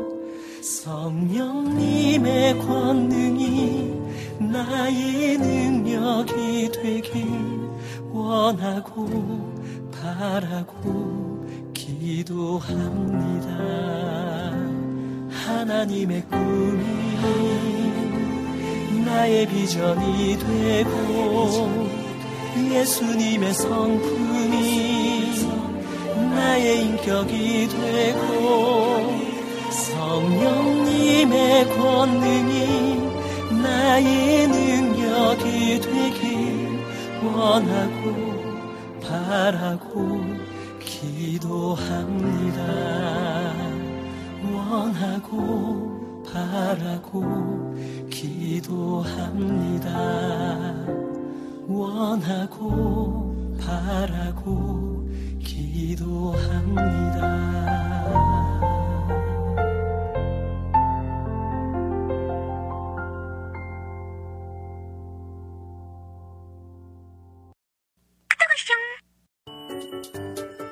성령님의 권능이 나의 능력이 되길 원하고 바라고 기도합니다. 하나님의 꿈이 나의 비전이 되고 예수님의 성품이 나의 인격이 되고 성령님의 권능이 나의 능력이 되길 원하고 바라고 기도합니다. 원하고 바라고 기도합니다. 원하고 바라고 기도합니다.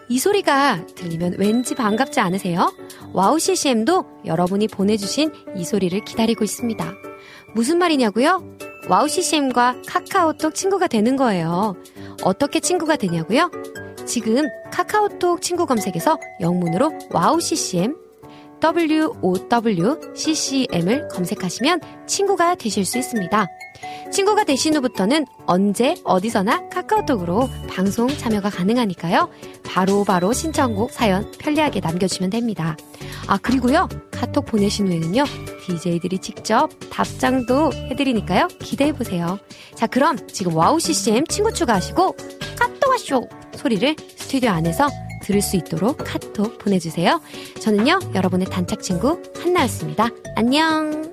이 소리가 들리면 왠지 반갑지 않으세요? 와우 CCM도 여러분이 보내주신 이 소리를 기다리고 있습니다. 무슨 말이냐고요? WOW CCM과 카카오톡 친구가 되는 거예요. 어떻게 친구가 되냐고요? 지금 카카오톡 친구 검색에서 영문으로 WOW CCM WOWCCM을 검색하시면 친구가 되실 수 있습니다. 친구가 되신 후부터는 언제 어디서나 카카오톡으로 방송 참여가 가능하니까요. 바로바로 바로 신청곡 사연 편리하게 남겨주시면 됩니다. 아 그리고요 카톡 보내신 후에는요 DJ들이 직접 답장도 해드리니까요 기대해보세요. 자 그럼 지금 WOW CCM 친구 추가하시고 와쇼 소리를 스튜디오 안에서 들을 수 있도록 카톡 보내주세요. 저는요 여러분의 단짝 친구 한나였습니다. 안녕.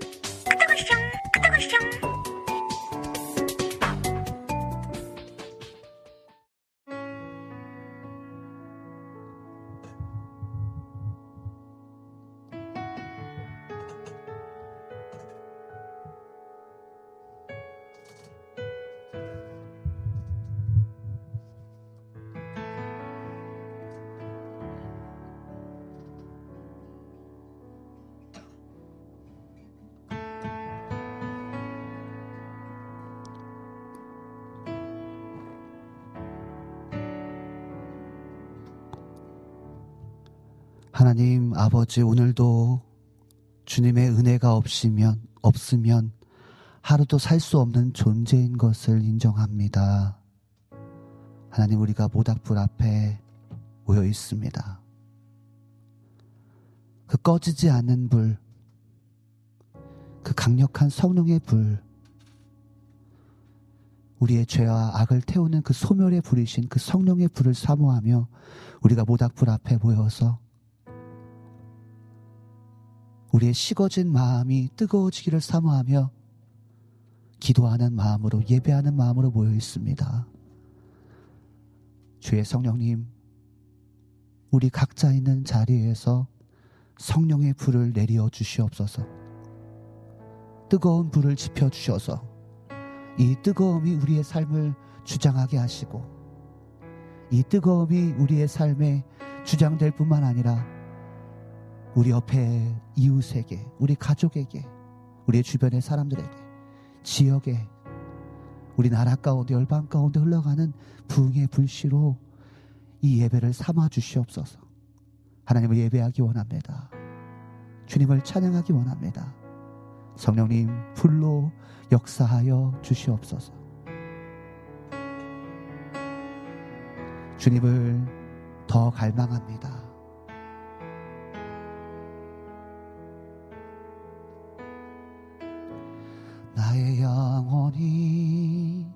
아버지 오늘도 주님의 은혜가 없으면 없으면 하루도 살 수 없는 존재인 것을 인정합니다. 하나님 우리가 모닥불 앞에 모여 있습니다. 그 꺼지지 않는 불, 그 강력한 성령의 불, 우리의 죄와 악을 태우는 그 소멸의 불이신 그 성령의 불을 사모하며 우리가 모닥불 앞에 모여서 우리의 식어진 마음이 뜨거워지기를 사모하며 기도하는 마음으로 예배하는 마음으로 모여 있습니다. 주의 성령님, 우리 각자 있는 자리에서 성령의 불을 내려 주시옵소서. 뜨거운 불을 지펴 주셔서 이 뜨거움이 우리의 삶을 주장하게 하시고 이 뜨거움이 우리의 삶에 주장될 뿐만 아니라 우리 옆에 이웃에게, 우리 가족에게, 우리 주변의 사람들에게, 지역에, 우리 나라 가운데 열방 가운데 흘러가는 부흥의 불씨로 이 예배를 삼아 주시옵소서. 하나님을 예배하기 원합니다. 주님을 찬양하기 원합니다. 성령님 불로 역사하여 주시옵소서. 주님을 더 갈망합니다. 나의 영혼이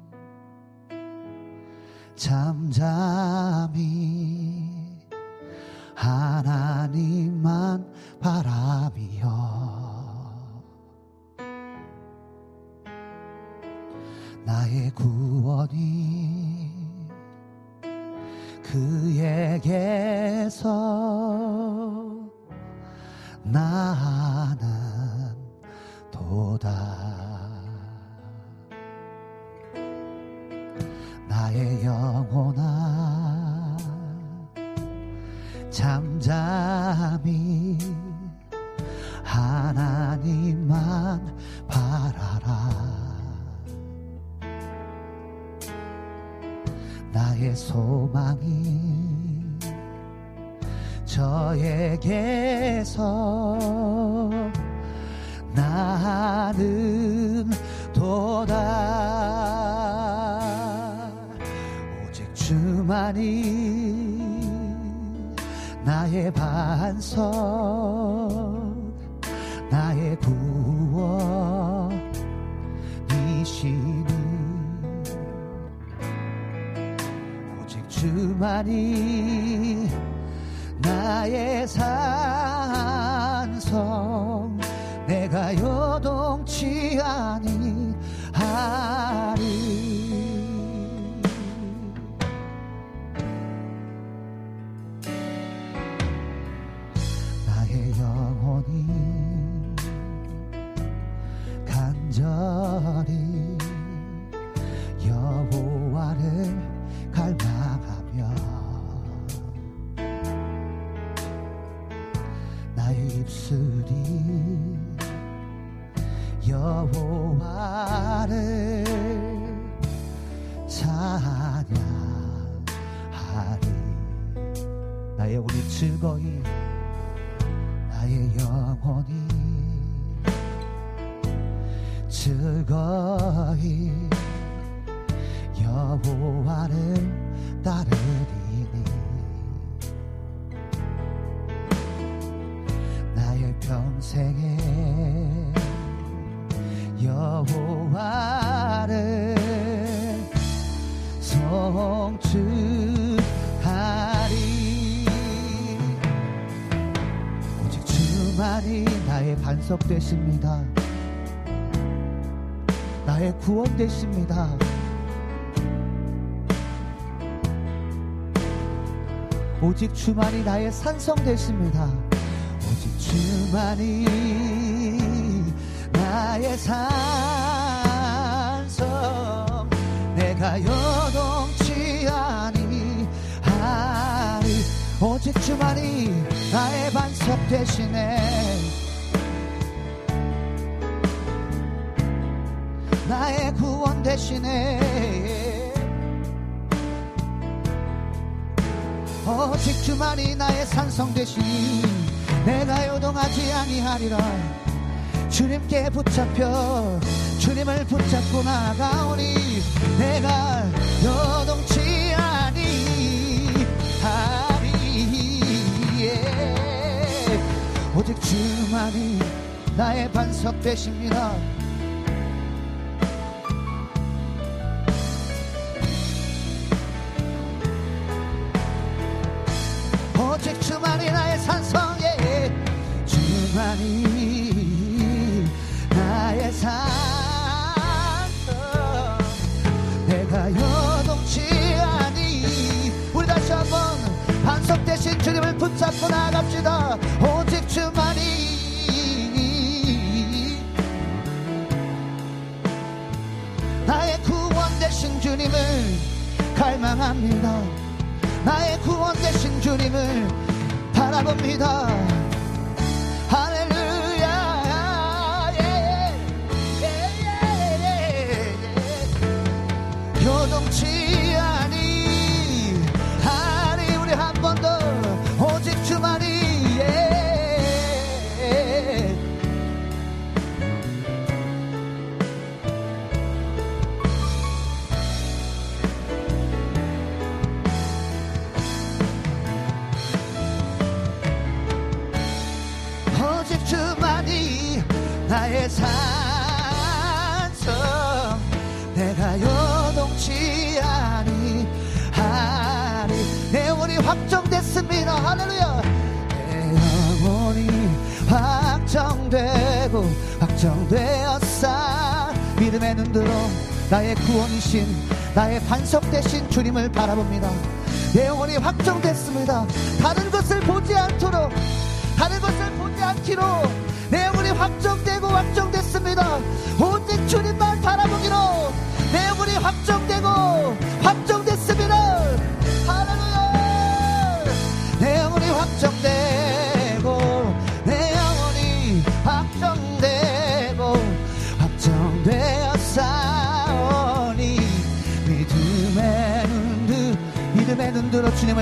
잠잠히 하나님만 바라며 나의 구원이 그에게서 나는 도다 나의 영혼아 잠잠히 하나님만 바라라. 나의 소망이 저에게서 나는 도다 주만이 나의 반석 나의 구원이시니 오직 주만이 나의 산성 내가 요동치 아니하리 즐거이 나의 영혼이 즐거이 여호와를 따르리니 나의 평생에 여호와 반석 되십니다. 나의 구원 되십니다. 오직 주만이 나의 산성 되십니다. 오직 주만이 나의 산성. 내가 여동치 아니하리 오직 주만이 나의 반석 되시네 구원 되시네 오직 주만이 나의 산성 되시니 내가 요동하지 아니하리라 주님께 붙잡혀 주님을 붙잡고 나가오니 내가 요동치 아니하리 예. 오직 주만이 나의 반석 되십니다 나의 산성 내가 여동치 아니. 우리 다시 한번 반석 대신 주님을 붙잡고 나갑시다. 오직 주만이. 나의 구원 되신 주님을 갈망합니다. 나의 구원 되신 주님을 바라봅니다. 나의 구원이신 나의 반석 되신 주님을 바라봅니다 내 영혼이 확정됐습니다 다른 것을 보지 않도록 다른 것을 보지 않기로 내 영혼이 확정되고 확정됐습니다. 오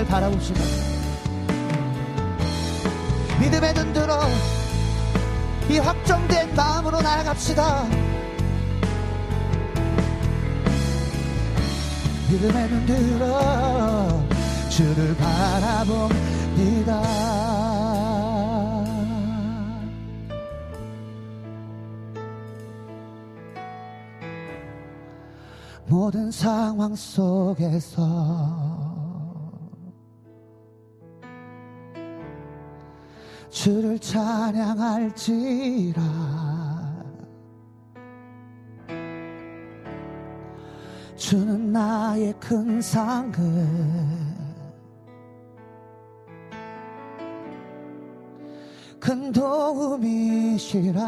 주님을 바라봅시다. 믿음의 눈 들어 이 확정된 마음으로 나아갑시다. 믿음의 눈 들어 주를 바라봅니다. 모든 상황 속에서 찬양할지라. 주는 나의 큰 상급. 큰 도움이시라.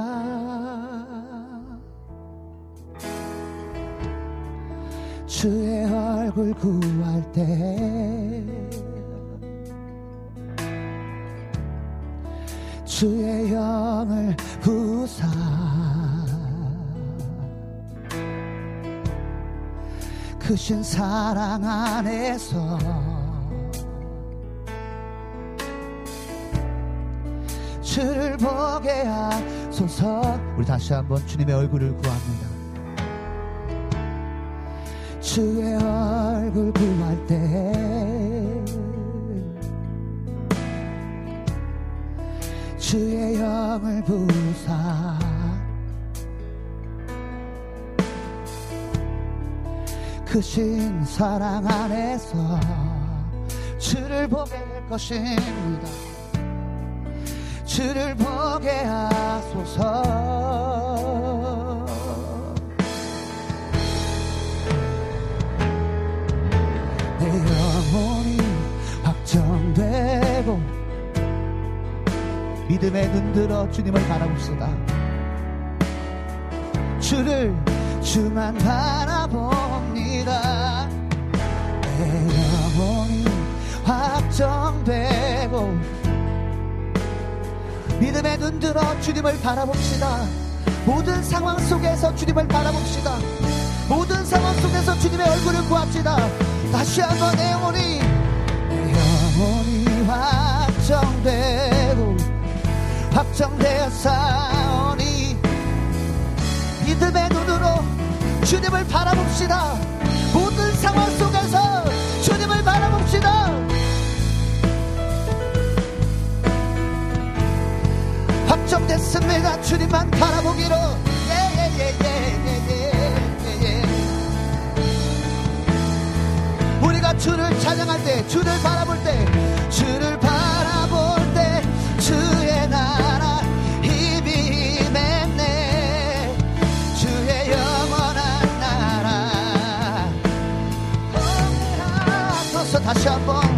주의 얼굴 구할 때 주의 영을 부사. 크신 사랑 안에서 주를 보게 하소서. 우리 다시 한번 주님의 얼굴을 구합니다. 주의 얼굴 구할 때 주의 영을 부사. 크신 사랑 안에서 주를 보게 할 것입니다. 주를 보게 하소서 믿음의 눈 들어 주님을 바라봅시다. 주를 주만 바라봅니다. 내 영혼이 확정되고 믿음의 눈 들어 주님을 바라봅시다. 모든 상황 속에서 주님을 바라봅시다. 모든 상황 속에서 주님의 얼굴을 구합시다. 다시 한번 내 영혼이 내 확정되고 확정되었사오니 믿음의 눈으로 주님을 바라봅시다. 모든 상황 속에서 주님을 바라봅시다. 확정됐습니다 주님만 바라보기로. 예예예예예예예. 우리가 주를 찬양할 때 주를 바라볼 때 주를 하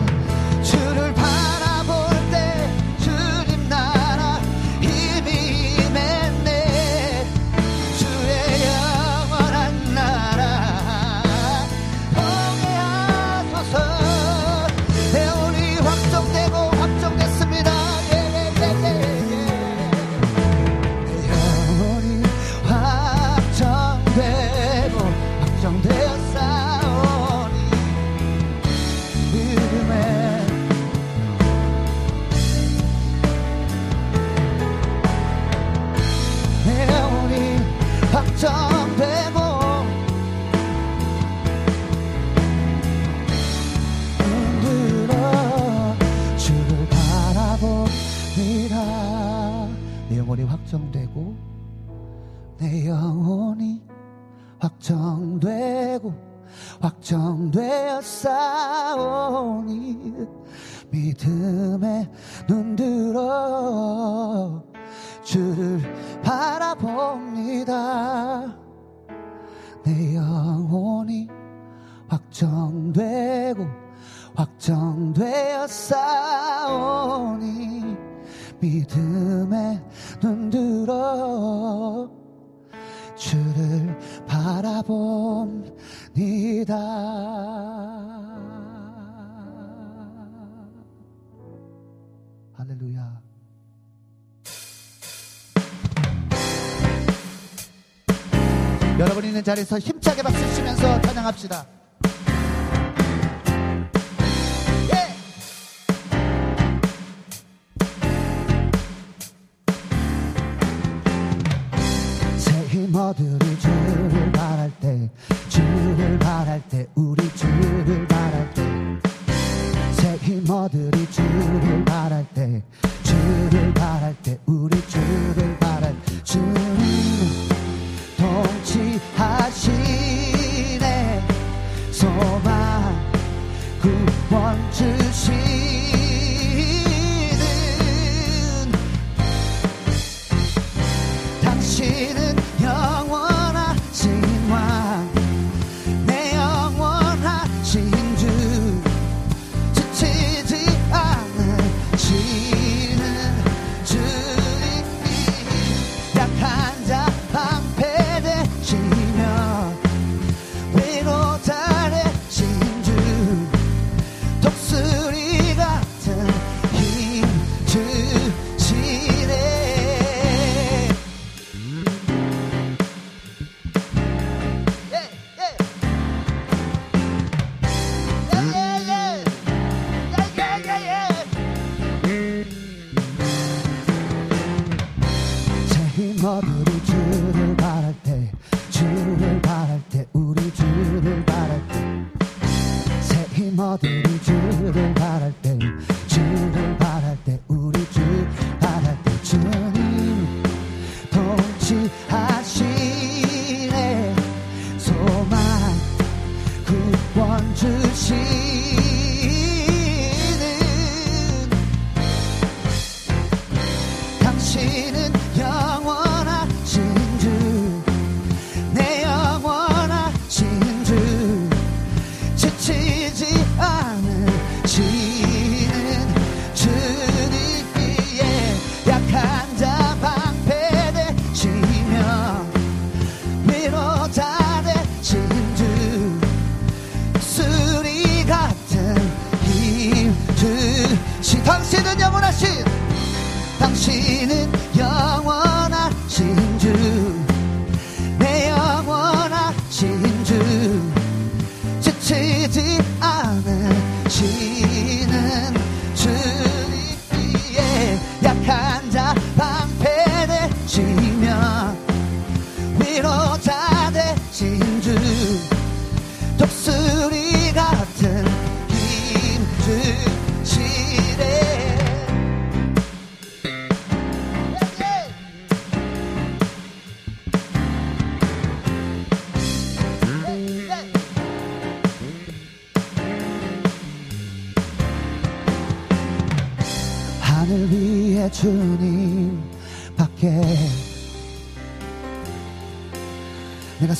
확정되고 확정되었사오니 믿음에 눈들어 주를 바라봅니다. 할렐루야. 여러분 있는 자리에서 힘차게 박수 치면서 찬양합시다. 얻으리 주를 바랄 때 주를 바랄 때 우리 주를 바랄 때새 힘 얻으리 주를 바랄 때 주를 바랄 때 우리 주를 바랄 주님 통치하시네. 소망 구원 주시는 당신은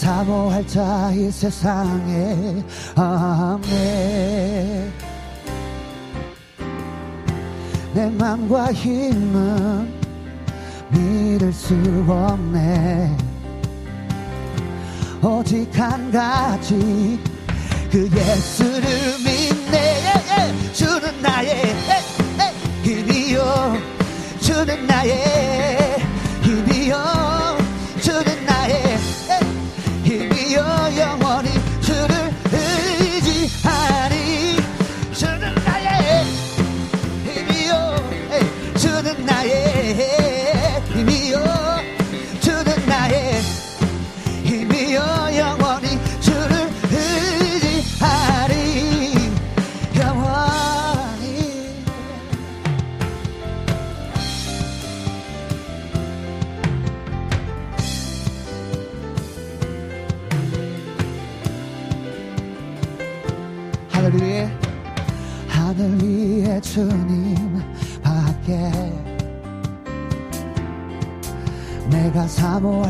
사모할 자 이 세상에. 아멘. 내 맘과 힘은 믿을 수 없네. 오직 한 가지 그 예수를 믿네. 주는 나의 힘이요. 주는 나의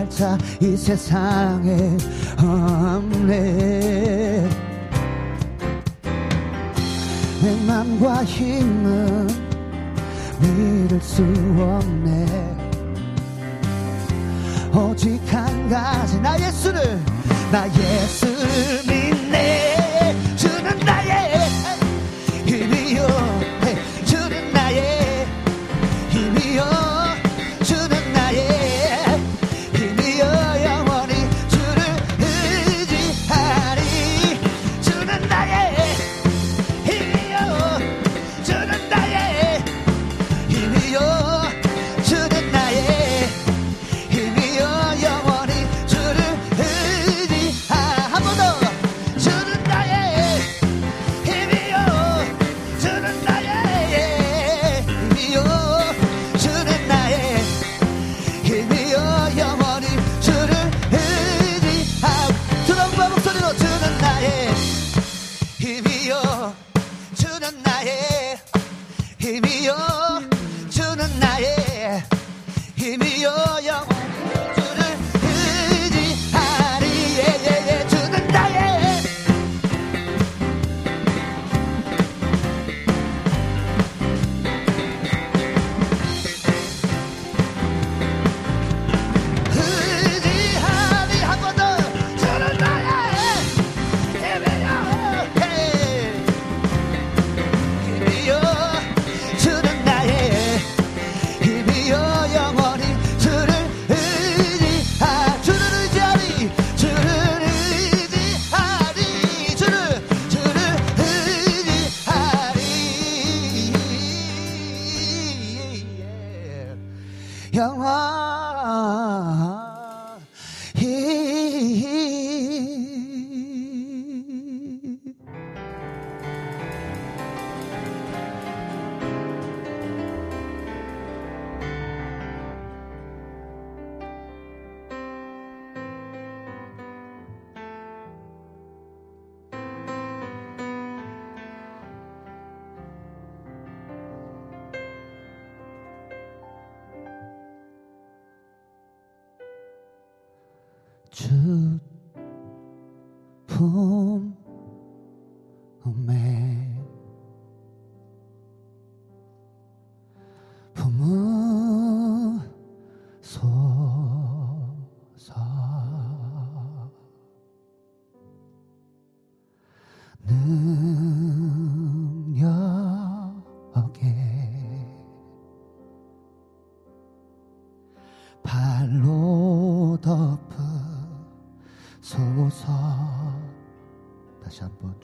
날짜 이 세상에. 없네 내 맘과 힘은 믿을 수 없네. 오직 한 가지 나 예수를 나 예수를 믿네.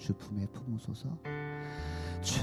주 품에 품으소서. 주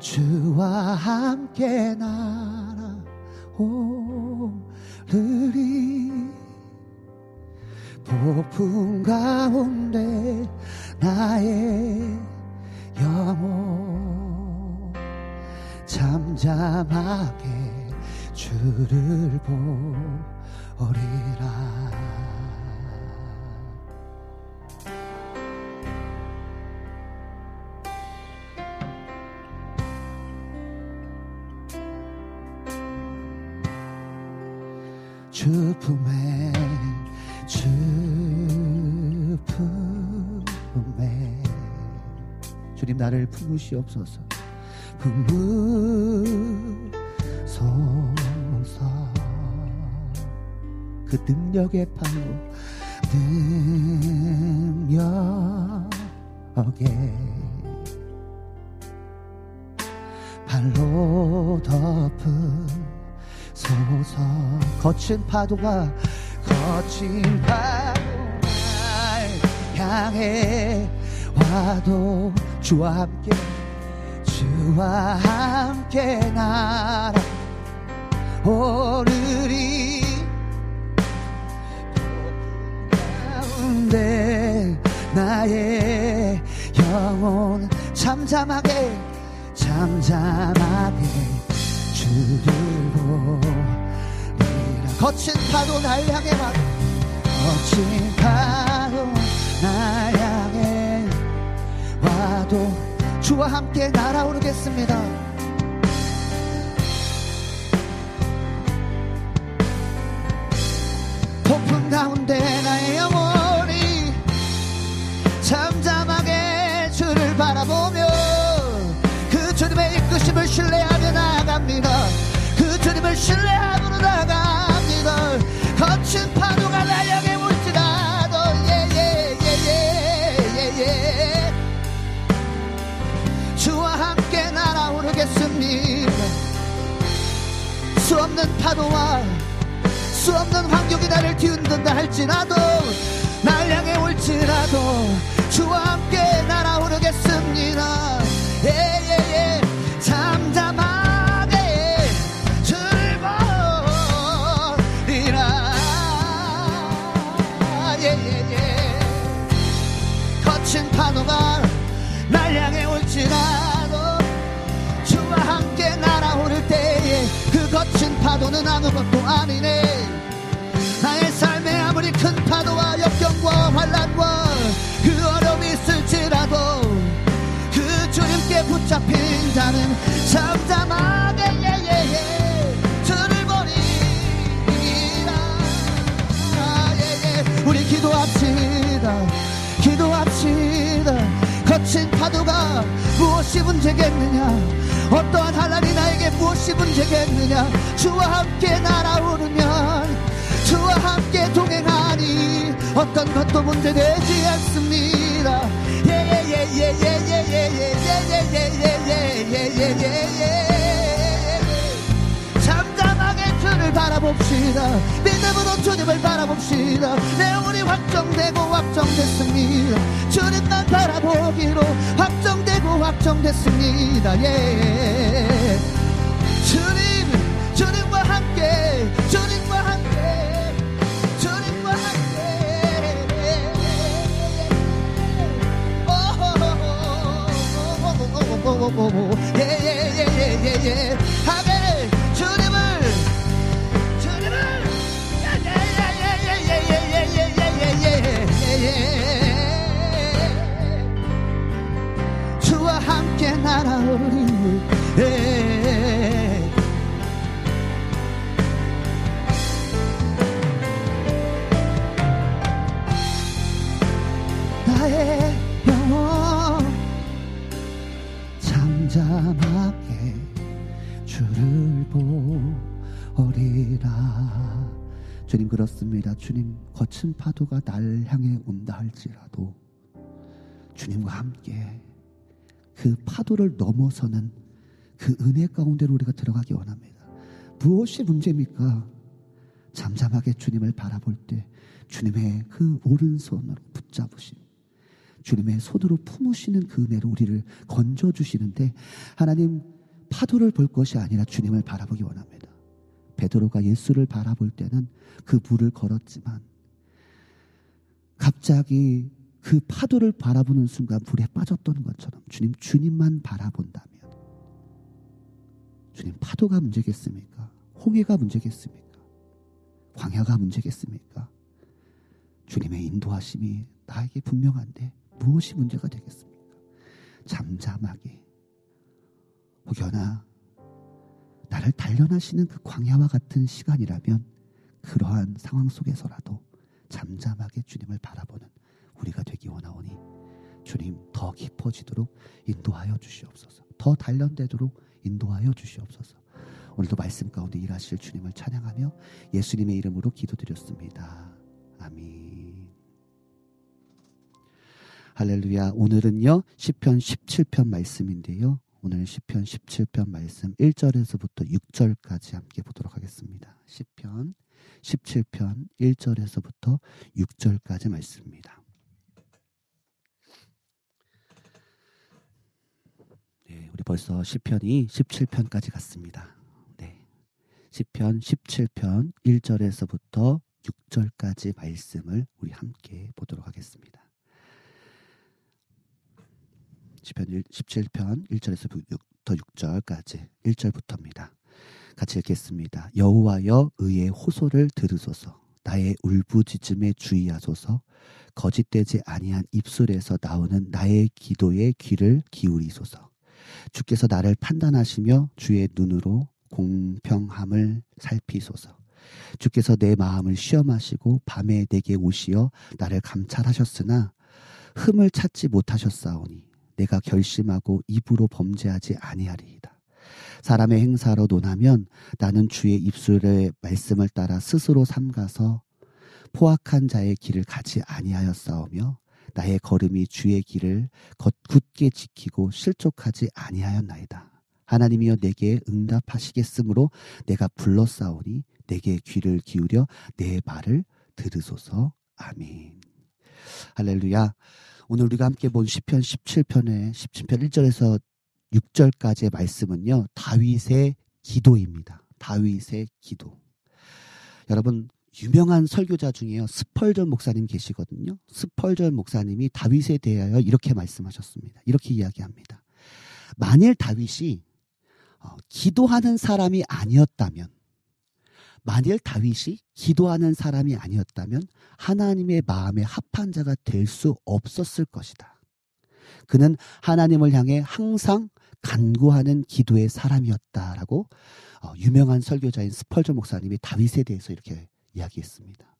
주와 함께 날아오르리. 폭풍 가운데 나의 영혼 잠잠하게 주를 보리라 주 품에 주 품에. 주님 나를 품으시옵소서. 품으소서. 그 능력의 발로 능력에. 발로 덮은 소서 거친 파도가 거친 파도 날 향해 와도 주와 함께 주와 함께 날아 오르리. 가운데 나의 영혼 잠잠하게 잠잠하게 주를 보리라 거친 파도 날 향해 와 거친 파도 날 향해 와도 주와 함께 날아오르겠습니다. 폭풍 가운데 나의 영혼이 잠잠하게 주를 바라보며 그 주님의 이끄심을 신뢰하며 나아갑니다. 그 주님을 신뢰하며 향해 올지라도. 예예예예 예 예 예. 주와 함께 날아오르겠습니다. 수 없는 파도와 수 없는 환경이 나를 뒤흔든다 할지라도 날 향해 올지라도 주와 함께 날아오르겠습니다. 예예예 파도는 아무것도 아니네. 나의 삶에 아무리 큰 파도와 역경과 환란과 그 어려움이 있을지라도 그 주님께 붙잡힌 자는 잠잠하게 예예예 주를 보리라. 아, 예예. 우리 기도합시다. 기도합시다. 거친 파도가 무엇이 문제겠느냐 어떠한 환란이 나에게 무엇이 문제겠느냐 주와 함께 날아오르면 주와 함께 동행하니 어떤 것도 문제되지 않습니다 예예예예예예예예예예예예예예예 바라봅시다. 믿음으로 주님을 바라봅시다. 내 영혼이 확정되고 확정됐습니다. 주님만 바라보기로 확정되고 확정됐습니다. 예. 주님 주님과 함께 주님과 함께 주님과 함께. 예예예예예예. 하게 주님을 날아오르니 예. 나의 영혼 잠잠하게 주를 보리라 주님 그렇습니다 주님 거친 파도가 날 향해 온다 할지라도 주님과 함께 그 파도를 넘어서는 그 은혜 가운데로 우리가 들어가기 원합니다 무엇이 문제입니까 잠잠하게 주님을 바라볼 때 주님의 그 오른손으로 붙잡으심 주님의 손으로 품으시는 그 은혜로 우리를 건져 주시는데 하나님 파도를 볼 것이 아니라 주님을 바라보기 원합니다. 베드로가 예수를 바라볼 때는 그 물을 걸었지만 갑자기 그 파도를 바라보는 순간 불에 빠졌던 것처럼 주님 주님만 바라본다면 주님 파도가 문제겠습니까? 홍해가 문제겠습니까? 광야가 문제겠습니까? 주님의 인도하심이 나에게 분명한데 무엇이 문제가 되겠습니까? 잠잠하게 혹여나 나를 단련하시는 그 광야와 같은 시간이라면 그러한 상황 속에서라도 잠잠하게 주님을 바라보는 우리가 되기 원하오니 주님 더 깊어지도록 인도하여 주시옵소서. 더 단련되도록 인도하여 주시옵소서. 오늘도 말씀 가운데 일하실 주님을 찬양하며 예수님의 이름으로 기도드렸습니다. 아멘. 할렐루야. 오늘은요. 시편 17편 말씀인데요. 오늘 시편 17편 말씀 1절에서부터 6절까지 함께 보도록 하겠습니다. 시편 17편 1절에서부터 6절까지 말씀입니다. 네, 우리 벌써 시편이 17편까지 갔습니다. 네. 시편 17편 1절에서부터 6절까지 말씀을 우리 함께 보도록 하겠습니다. 시편 17편 1절에서부터 6절까지 1절부터입니다. 같이 읽겠습니다. 여호와여 의의 호소를 들으소서 나의 울부짖음에 주의하소서 거짓되지 아니한 입술에서 나오는 나의 기도에 귀를 기울이소서 주께서 나를 판단하시며 주의 눈으로 공평함을 살피소서 주께서 내 마음을 시험하시고 밤에 내게 오시어 나를 감찰하셨으나 흠을 찾지 못하셨사오니 내가 결심하고 입으로 범죄하지 아니하리이다. 사람의 행사로 논하면 나는 주의 입술의 말씀을 따라 스스로 삼가서 포악한 자의 길을 가지 아니하였사오며 나의 걸음이 주의 길을 굳게 지키고 실족하지 아니하였나이다. 하나님이여 내게 응답하시겠으므로 내가 불렀사오니 내게 귀를 기울여 내 말을 들으소서. 아멘. 할렐루야. 오늘 우리가 함께 본 시편 17편의 17편 1절에서 6절까지의 말씀은요. 다윗의 기도입니다. 다윗의 기도. 여러분 유명한 설교자 중에요. 스펄전 목사님 계시거든요. 스펄전 목사님이 다윗에 대하여 이렇게 말씀하셨습니다. 이렇게 이야기합니다. 만일 다윗이 어, 기도하는 사람이 아니었다면 만일 다윗이 기도하는 사람이 아니었다면 하나님의 마음에 합한 자가 될 수 없었을 것이다. 그는 하나님을 향해 항상 간구하는 기도의 사람이었다라고 어, 유명한 설교자인 스펄전 목사님이 다윗에 대해서 이렇게 이야기했습니다.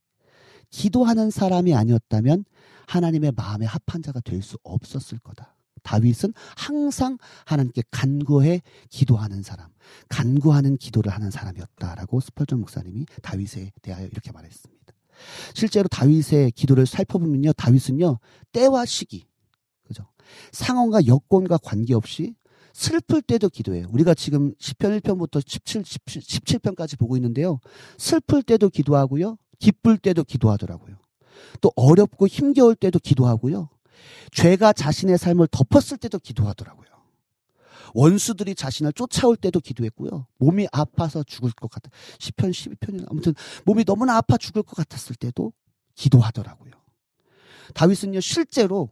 기도하는 사람이 아니었다면 하나님의 마음에 합한 자가 될 수 없었을 거다. 다윗은 항상 하나님께 간구해 기도하는 사람, 간구하는 기도를 하는 사람이었다라고 스펄전 목사님이 다윗에 대하여 이렇게 말했습니다. 실제로 다윗의 기도를 살펴보면요, 다윗은요 때와 시기, 그죠? 상황과 여건과 관계없이 슬플 때도 기도해요. 우리가 지금 10편 1편부터 17, 17, 17편까지 보고 있는데요. 슬플 때도 기도하고요. 기쁠 때도 기도하더라고요. 또 어렵고 힘겨울 때도 기도하고요. 죄가 자신의 삶을 덮었을 때도 기도하더라고요. 원수들이 자신을 쫓아올 때도 기도했고요. 몸이 아파서 죽을 것 같아. 10편, 12편이나 아무튼 몸이 너무나 아파 죽을 것 같았을 때도 기도하더라고요. 다윗은요, 실제로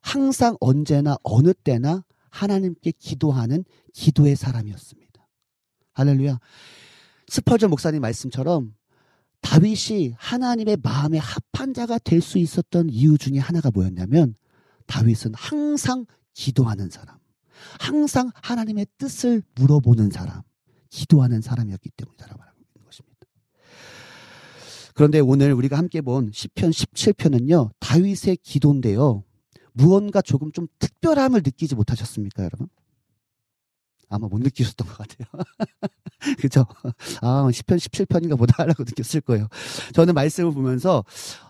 항상 언제나 어느 때나 하나님께 기도하는 기도의 사람이었습니다. 할렐루야. 스퍼전 목사님 말씀처럼 다윗이 하나님의 마음에 합한 자가 될 수 있었던 이유 중에 하나가 뭐였냐면 다윗은 항상 기도하는 사람, 항상 하나님의 뜻을 물어보는 사람, 기도하는 사람이었기 때문이라고 말하고 있는 것입니다. 그런데 오늘 우리가 함께 본 시편 17편은요 다윗의 기도인데요 무언가 조금 좀 특별함을 느끼지 못하셨습니까, 여러분? 아마 못 느끼셨던 것 같아요. [laughs] 그죠? 아, 10편, 17편인가 보다라고 느꼈을 거예요. 저는 말씀을 보면서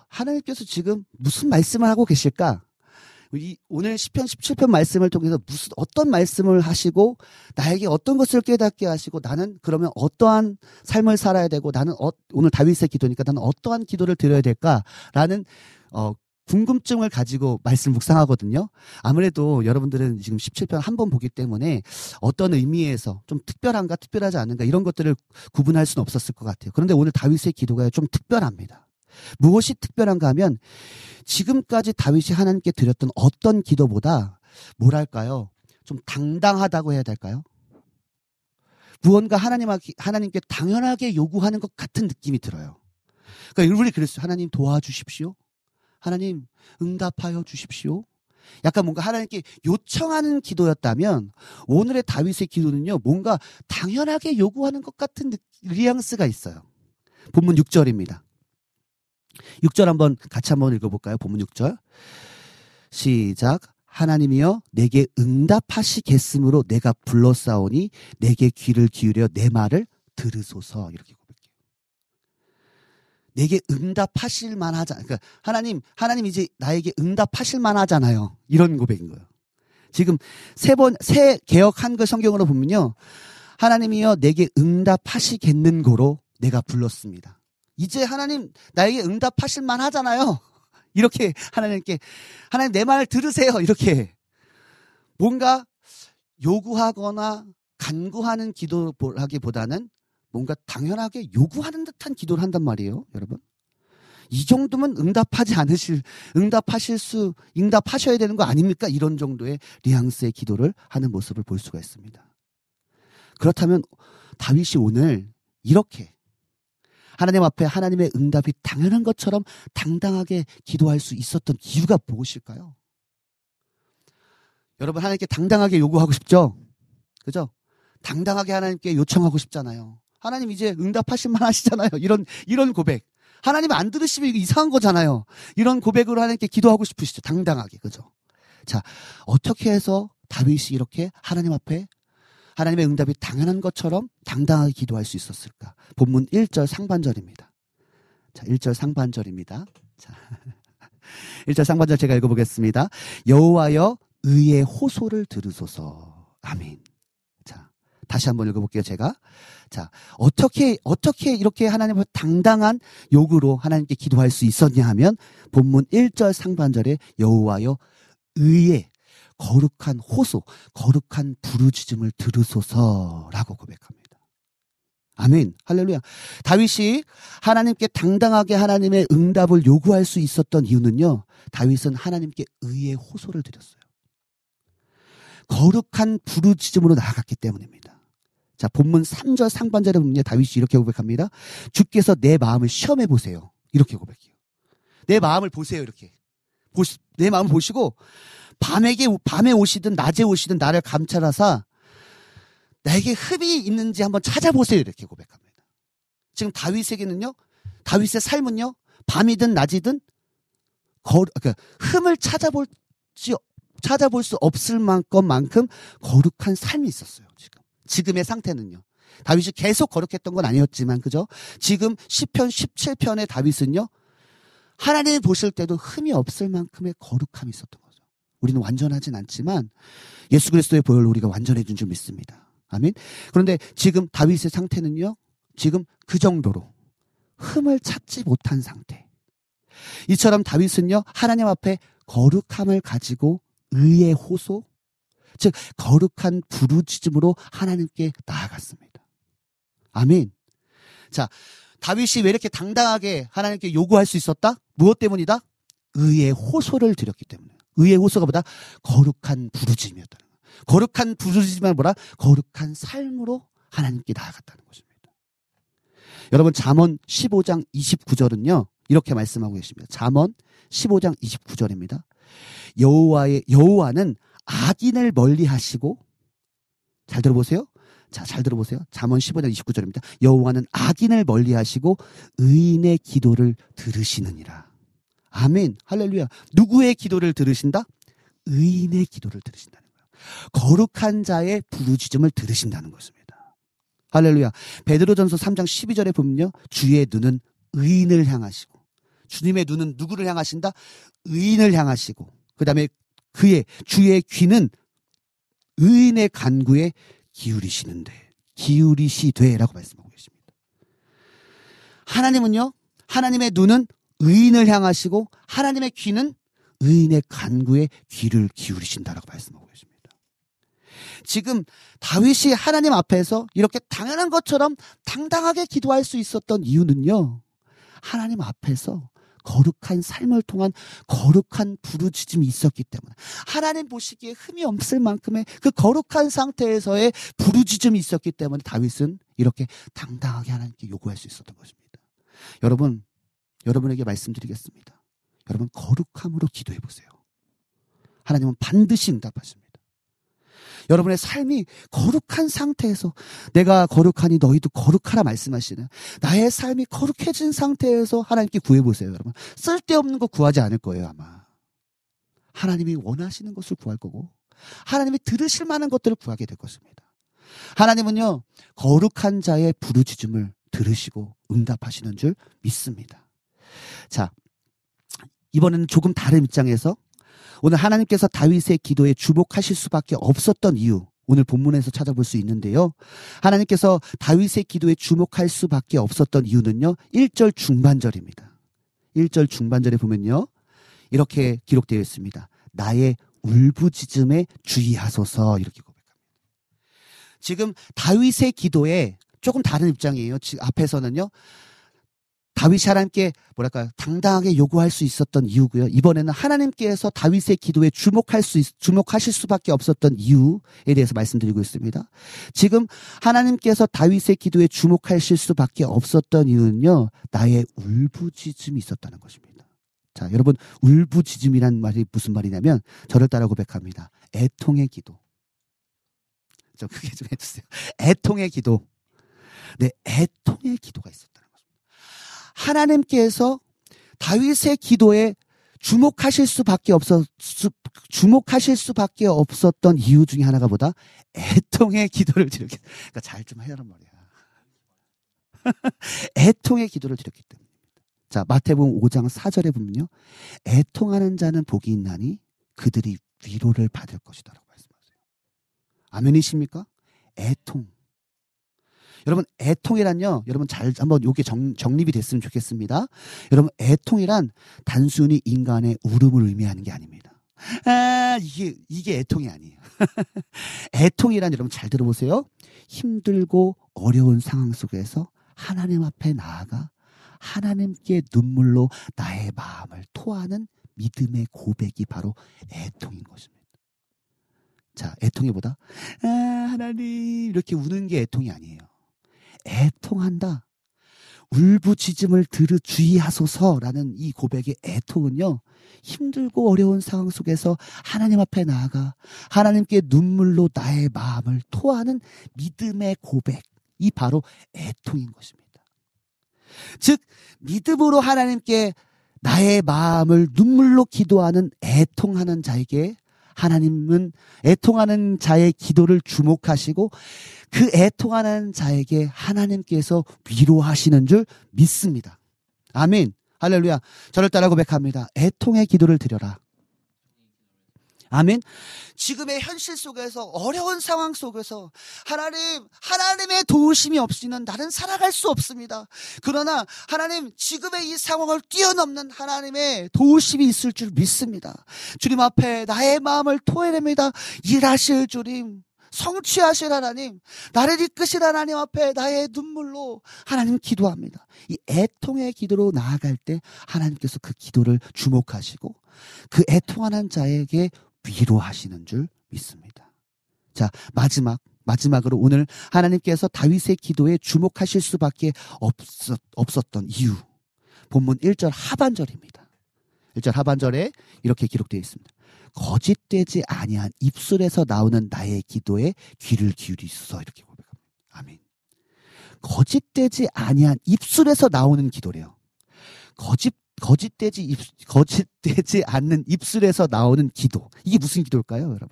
하나님께서 지금 무슨 말씀을 하고 계실까? 이, 오늘 10편, 17편 말씀을 통해서 무슨, 어떤 말씀을 하시고, 나에게 어떤 것을 깨닫게 하시고, 나는 그러면 어떠한 삶을 살아야 되고, 나는 어, 오늘 다윗의 기도니까 나는 어떠한 기도를 드려야 될까라는, 어, 궁금증을 가지고 말씀 묵상하거든요. 아무래도 여러분들은 지금 17편 한 번 보기 때문에 어떤 의미에서 좀 특별한가 특별하지 않은가 이런 것들을 구분할 수는 없었을 것 같아요. 그런데 오늘 다윗의 기도가 좀 특별합니다. 무엇이 특별한가 하면 지금까지 다윗이 하나님께 드렸던 어떤 기도보다 뭐랄까요? 좀 당당하다고 해야 될까요? 무언가 하나님, 하나님께 당연하게 요구하는 것 같은 느낌이 들어요. 그러니까 우리 그랬어요. 하나님 도와주십시오. 하나님 응답하여 주십시오. 약간 뭔가 하나님께 요청하는 기도였다면 오늘의 다윗의 기도는요. 뭔가 당연하게 요구하는 것 같은 뉘앙스가 있어요. 본문 6절입니다. 6절 한번 같이 한번 읽어볼까요? 본문 6절. 시작. 하나님이여 내게 응답하시겠으므로 내가 불러싸오니 내게 귀를 기울여 내 말을 들으소서 이렇게. 내게 응답하실 만하자. 그러니까 하나님 하나님 이제 나에게 응답하실 만하잖아요. 이런 고백인 거예요. 지금 세번새 개혁 한글 성경으로 보면요. 하나님이여 내게 응답하시겠는 거로 내가 불렀습니다. 이제 하나님 나에게 응답하실 만하잖아요. [laughs] 이렇게 하나님께 하나님 내 말 들으세요. 이렇게 뭔가 요구하거나 간구하는 기도하기보다는 뭔가 당연하게 요구하는 듯한 기도를 한단 말이에요, 여러분. 이 정도면 응답하지 않으실, 응답하실 수, 응답하셔야 되는 거 아닙니까? 이런 정도의 리앙스의 기도를 하는 모습을 볼 수가 있습니다. 그렇다면 다윗이 오늘 이렇게 하나님 앞에 하나님의 응답이 당연한 것처럼 당당하게 기도할 수 있었던 이유가 무엇일까요? 여러분 하나님께 당당하게 요구하고 싶죠? 그죠? 당당하게 하나님께 요청하고 싶잖아요. 하나님 이제 응답하실 만 하시잖아요. 이런 이런 고백. 하나님 안 들으시면 이상한 거잖아요. 이런 고백으로 하나님께 기도하고 싶으시죠. 당당하게. 그죠? 자, 어떻게 해서 다윗이 이렇게 하나님 앞에 하나님의 응답이 당연한 것처럼 당당하게 기도할 수 있었을까? 본문 1절 상반절입니다. 자, 1절 상반절입니다. 자. [laughs] 1절 상반절 제가 읽어 보겠습니다. 여호와여 의의 호소를 들으소서. 아멘. 자, 다시 한번 읽어 볼게요, 제가. 자, 어떻게, 어떻게 이렇게 하나님 앞 당당한 요구로 하나님께 기도할 수 있었냐 하면 본문 1절 상반절에 여호와여 의의 거룩한 호소, 거룩한 부르짖음을 들으소서라고 고백합니다. 아멘. 할렐루야. 다윗이 하나님께 당당하게 하나님의 응답을 요구할 수 있었던 이유는요. 다윗은 하나님께 의의 호소를 드렸어요. 거룩한 부르짖음으로 나아갔기 때문입니다. 자, 본문 3절 상반절에 보면 다윗이 이렇게 고백합니다. 주께서 내 마음을 시험해 보세요. 이렇게 고백해요. 내 마음을 보세요. 이렇게. 보시, 내 마음을 보시고 밤에게 밤에 오시든 낮에 오시든 나를 감찰하사 나에게 흠이 있는지 한번 찾아보세요 이렇게 고백합니다. 지금 다윗에게는요, 다윗의 삶은요, 밤이든 낮이든 거, 그러니까 흠을 찾아볼지 찾아볼 수 없을 만큼만큼 거룩한 삶이 있었어요. 지금 지금의 상태는요. 다윗이 계속 거룩했던 건 아니었지만 그죠? 지금 10편 17편의 다윗은요. 하나님이 보실 때도 흠이 없을 만큼의 거룩함이 있었던 거죠. 우리는 완전하진 않지만 예수 그리스도의 보혈로 우리가 완전해진 줄 믿습니다. 아멘. 그런데 지금 다윗의 상태는요. 지금 그 정도로 흠을 찾지 못한 상태. 이처럼 다윗은요. 하나님 앞에 거룩함을 가지고 의의 호소, 즉 거룩한 부르짖음으로 하나님께 나아갔습니다. 아멘. 자, 다윗이 왜 이렇게 당당하게 하나님께 요구할 수 있었다? 무엇 때문이다? 의의 호소를 드렸기 때문에. 의의 호소가 보다 거룩한 부르짖음이었다는 거예요. 거룩한 부르짖음을 뭐라? 거룩한 삶으로 하나님께 나아갔다는 것입니다. 여러분 잠언 15장 29절은요. 이렇게 말씀하고 계십니다. 잠언 15장 29절입니다. 여호와의 여호와는 악인을 멀리 하시고 잘 들어보세요. 자, 잘 들어보세요. 잠언 15장 29절입니다. 여호와는 악인을 멀리 하시고 의인의 기도를 들으시느니라. 아멘. 할렐루야. 누구의 기도를 들으신다? 의인의 기도를 들으신다는 거예요. 거룩한 자의 부르짖음을 들으신다는 것입니다. 할렐루야. 베드로전서 3장 12절에 보면요. 주의 눈은 의인을 향하시고 주님의 눈은 누구를 향하신다? 의인을 향하시고 그다음에 그의 주의 귀는 의인의 간구에 기울이시는데 기울이시되라고 말씀하고 계십니다. 하나님은요. 하나님의 눈은 의인을 향하시고 하나님의 귀는 의인의 간구에 귀를 기울이신다라고 말씀하고 계십니다. 지금 다윗이 하나님 앞에서 이렇게 당연한 것처럼 당당하게 기도할 수 있었던 이유는요. 하나님 앞에서 거룩한 삶을 통한 거룩한 부르짖음이 있었기 때문에 하나님 보시기에 흠이 없을 만큼의 그 거룩한 상태에서의 부르짖음이 있었기 때문에 다윗은 이렇게 당당하게 하나님께 요구할 수 있었던 것입니다. 여러분, 여러분에게 말씀드리겠습니다. 여러분 거룩함으로 기도해 보세요. 하나님은 반드시 응답하십니다. 여러분의 삶이 거룩한 상태에서 내가 거룩하니 너희도 거룩하라 말씀하시는 나의 삶이 거룩해진 상태에서 하나님께 구해보세요, 여러분. 쓸데없는 거 구하지 않을 거예요, 아마. 하나님이 원하시는 것을 구할 거고, 하나님이 들으실 만한 것들을 구하게 될 것입니다. 하나님은요, 거룩한 자의 부르짖음을 들으시고 응답하시는 줄 믿습니다. 자, 이번에는 조금 다른 입장에서 오늘 하나님께서 다윗의 기도에 주목하실 수밖에 없었던 이유 오늘 본문에서 찾아볼 수 있는데요. 하나님께서 다윗의 기도에 주목할 수밖에 없었던 이유는요. 1절 중반절입니다. 1절 중반절에 보면요. 이렇게 기록되어 있습니다. 나의 울부짖음에 주의하소서 이렇게 고백합니다. 지금 다윗의 기도에 조금 다른 입장이에요. 앞에서는요. 다윗이 하나님께 뭐랄까 당당하게 요구할 수 있었던 이유고요. 이번에는 하나님께서 다윗의 기도에 주목할 수 있, 주목하실 수밖에 없었던 이유에 대해서 말씀드리고 있습니다. 지금 하나님께서 다윗의 기도에 주목하실 수밖에 없었던 이유는요. 나의 울부짖음이 있었다는 것입니다. 자, 여러분 울부짖음이란 말이 무슨 말이냐면 저를 따라 고백합니다. 애통의 기도. 좀 크게 좀 해주세요. 애통의 기도. 네, 애통의 기도가 있었다. 하나님께서 다윗의 기도에 주목하실 수밖에 없었 주목하실 수밖에 없었던 이유 중에 하나가 보다 애통의 기도를 드렸기 그러니까 잘 좀 해라는 말이야. [laughs] 애통의 기도를 드렸기 때문입니다. 자, 마태복음 5장 4절에 보면요. 애통하는 자는 복이 있나니 그들이 위로를 받을 것이다라고 말씀하세요. 아멘이십니까? 애통. 여러분 애통이란요. 여러분 잘 한번 요게 정, 정립이 됐으면 좋겠습니다. 여러분 애통이란 단순히 인간의 울음을 의미하는 게 아닙니다. 아, 이게 이게 애통이 아니에요. [laughs] 애통이란 여러분 잘 들어보세요. 힘들고 어려운 상황 속에서 하나님 앞에 나아가 하나님께 눈물로 나의 마음을 토하는 믿음의 고백이 바로 애통인 것입니다. 자, 애통이보다 아, 하나님 이렇게 우는 게 애통이 아니에요. 애통한다. 울부짖음을 들으 주의하소서라는 이 고백의 애통은요. 힘들고 어려운 상황 속에서 하나님 앞에 나아가 하나님께 눈물로 나의 마음을 토하는 믿음의 고백. 이 바로 애통인 것입니다. 즉 믿음으로 하나님께 나의 마음을 눈물로 기도하는 애통하는 자에게 하나님은 애통하는 자의 기도를 주목하시고 그 애통하는 자에게 하나님께서 위로하시는 줄 믿습니다. 아멘. 할렐루야. 저를 따라 고백합니다. 애통의 기도를 드려라. 아멘. 지금의 현실 속에서 어려운 상황 속에서 하나님, 하나님의 도우심이 없이는 나는 살아갈 수 없습니다. 그러나 하나님, 지금의 이 상황을 뛰어넘는 하나님의 도우심이 있을 줄 믿습니다. 주님 앞에 나의 마음을 토해냅니다. 일하실 주님. 성취하실 하나님, 나를 이끄실 하나님 앞에 나의 눈물로 하나님 기도합니다. 이 애통의 기도로 나아갈 때 하나님께서 그 기도를 주목하시고 그 애통하는 자에게 위로하시는 줄 믿습니다. 자, 마지막, 마지막으로 오늘 하나님께서 다윗의 기도에 주목하실 수밖에 없었, 없었던 이유. 본문 1절 하반절입니다. 1절 하반절에 이렇게 기록되어 있습니다. 거짓되지 아니한 입술에서 나오는 나의 기도에 귀를 기울이소서 이렇게 고백합니다. 아멘. 거짓되지 아니한 입술에서 나오는 기도래요. 거짓 거짓되지 입, 거짓되지 않는 입술에서 나오는 기도. 이게 무슨 기도일까요, 여러분?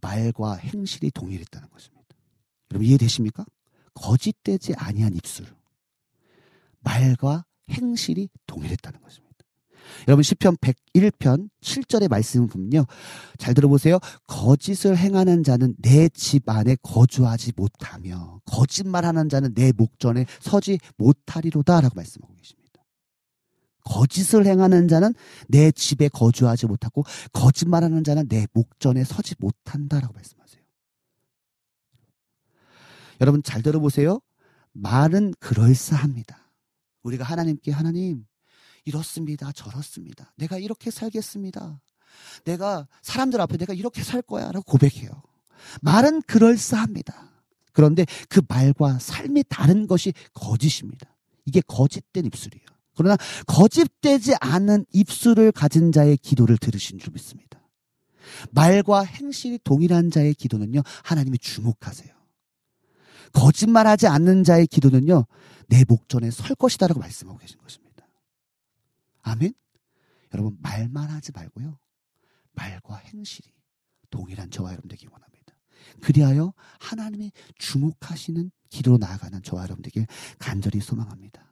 말과 행실이 동일했다는 것입니다. 여러분 이해되십니까? 거짓되지 아니한 입술. 말과 행실이 동일했다는 것입니다. 여러분 시편 101편 7절의 말씀을 보면요. 잘 들어보세요. 거짓을 행하는 자는 내 집 안에 거주하지 못하며 거짓말하는 자는 내 목전에 서지 못하리로다라고 말씀하고 계십니다. 거짓을 행하는 자는 내 집에 거주하지 못하고 거짓말하는 자는 내 목전에 서지 못한다라고 말씀하세요. 여러분 잘 들어보세요. 말은 그럴싸합니다. 우리가 하나님께 하나님 이렇습니다. 저렇습니다. 내가 이렇게 살겠습니다. 내가 사람들 앞에 내가 이렇게 살 거야. 라고 고백해요. 말은 그럴싸합니다. 그런데 그 말과 삶이 다른 것이 거짓입니다. 이게 거짓된 입술이에요. 그러나 거짓되지 않은 입술을 가진 자의 기도를 들으신 줄 믿습니다. 말과 행실이 동일한 자의 기도는요, 하나님이 주목하세요. 거짓말하지 않는 자의 기도는요, 내 목전에 설 것이다라고 말씀하고 계신 것입니다. 아멘? 여러분, 말만 하지 말고요, 말과 행실이 동일한 저와 여러분 되기 원합니다. 그리하여 하나님이 주목하시는 기도로 나아가는 저와 여러분 되길 간절히 소망합니다.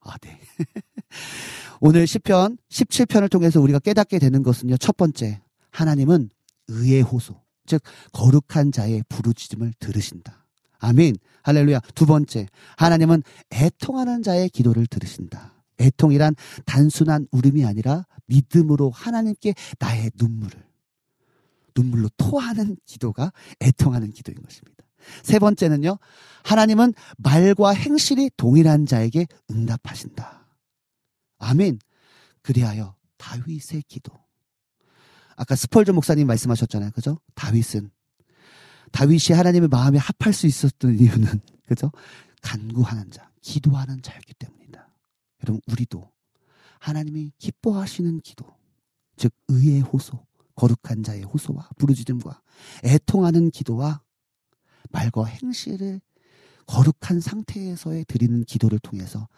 아, 네. [laughs] 오늘 10편, 17편을 통해서 우리가 깨닫게 되는 것은요, 첫 번째, 하나님은 의의 호소, 즉, 거룩한 자의 부르짖음을 들으신다. 아멘. 할렐루야. 두 번째, 하나님은 애통하는 자의 기도를 들으신다. 애통이란 단순한 울음이 아니라 믿음으로 하나님께 나의 눈물을, 눈물로 토하는 기도가 애통하는 기도인 것입니다. 세 번째는요, 하나님은 말과 행실이 동일한 자에게 응답하신다. 아멘. 그리하여 다윗의 기도. 아까 스펄전 목사님 말씀하셨잖아요. 그죠? 다윗은. 다윗이 하나님의 마음에 합할 수 있었던 이유는, [laughs] 그죠? 간구하는 자, 기도하는 자였기 때문이다. 여러분, 우리도 하나님이 기뻐하시는 기도, 즉, 의의 호소, 거룩한 자의 호소와 부르짖음과 애통하는 기도와 말과 행실을 거룩한 상태에서의 드리는 기도를 통해서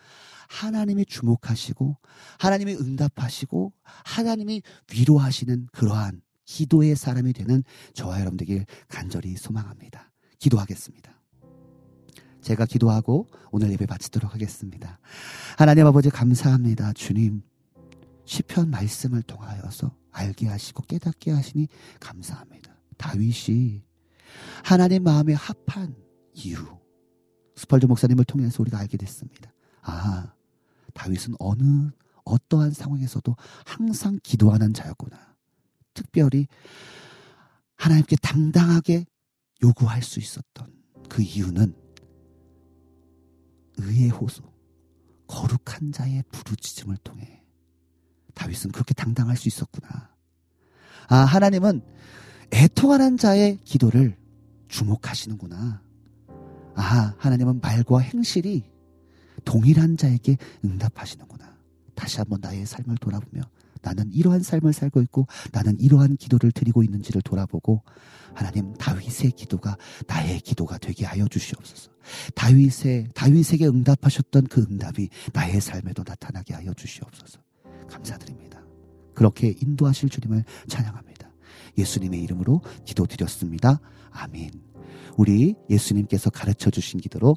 하나님이 주목하시고 하나님이 응답하시고 하나님이 위로하시는 그러한 기도의 사람이 되는 저와 여러분 되길 간절히 소망합니다. 기도하겠습니다. 제가 기도하고 오늘 예배 바치도록 하겠습니다. 하나님 아버지 감사합니다. 주님 시편 말씀을 통하여서 알게 하시고 깨닫게 하시니 감사합니다. 다윗이 하나님 마음에 합한 이유. 스펄드 목사님을 통해서 우리가 알게 됐습니다. 아, 다윗은 어느, 어떠한 상황에서도 항상 기도하는 자였구나. 특별히 하나님께 당당하게 요구할 수 있었던 그 이유는 의의 호소, 거룩한 자의 부르짖음을 통해 다윗은 그렇게 당당할 수 있었구나. 아, 하나님은 애통하는 자의 기도를 주목하시는구나. 아, 하나님은 말과 행실이 동일한 자에게 응답하시는구나. 다시 한번 나의 삶을 돌아보며 나는 이러한 삶을 살고 있고 나는 이러한 기도를 드리고 있는지를 돌아보고 하나님 다윗의 기도가 나의 기도가 되게 하여 주시옵소서. 다윗의 다윗에게 응답하셨던 그 응답이 나의 삶에도 나타나게 하여 주시옵소서. 감사드립니다. 그렇게 인도하실 주님을 찬양합니다. 예수님의 이름으로 기도드렸습니다. 아멘. 우리 예수님께서 가르쳐 주신 기도로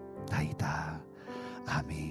나이다. 아멘. 많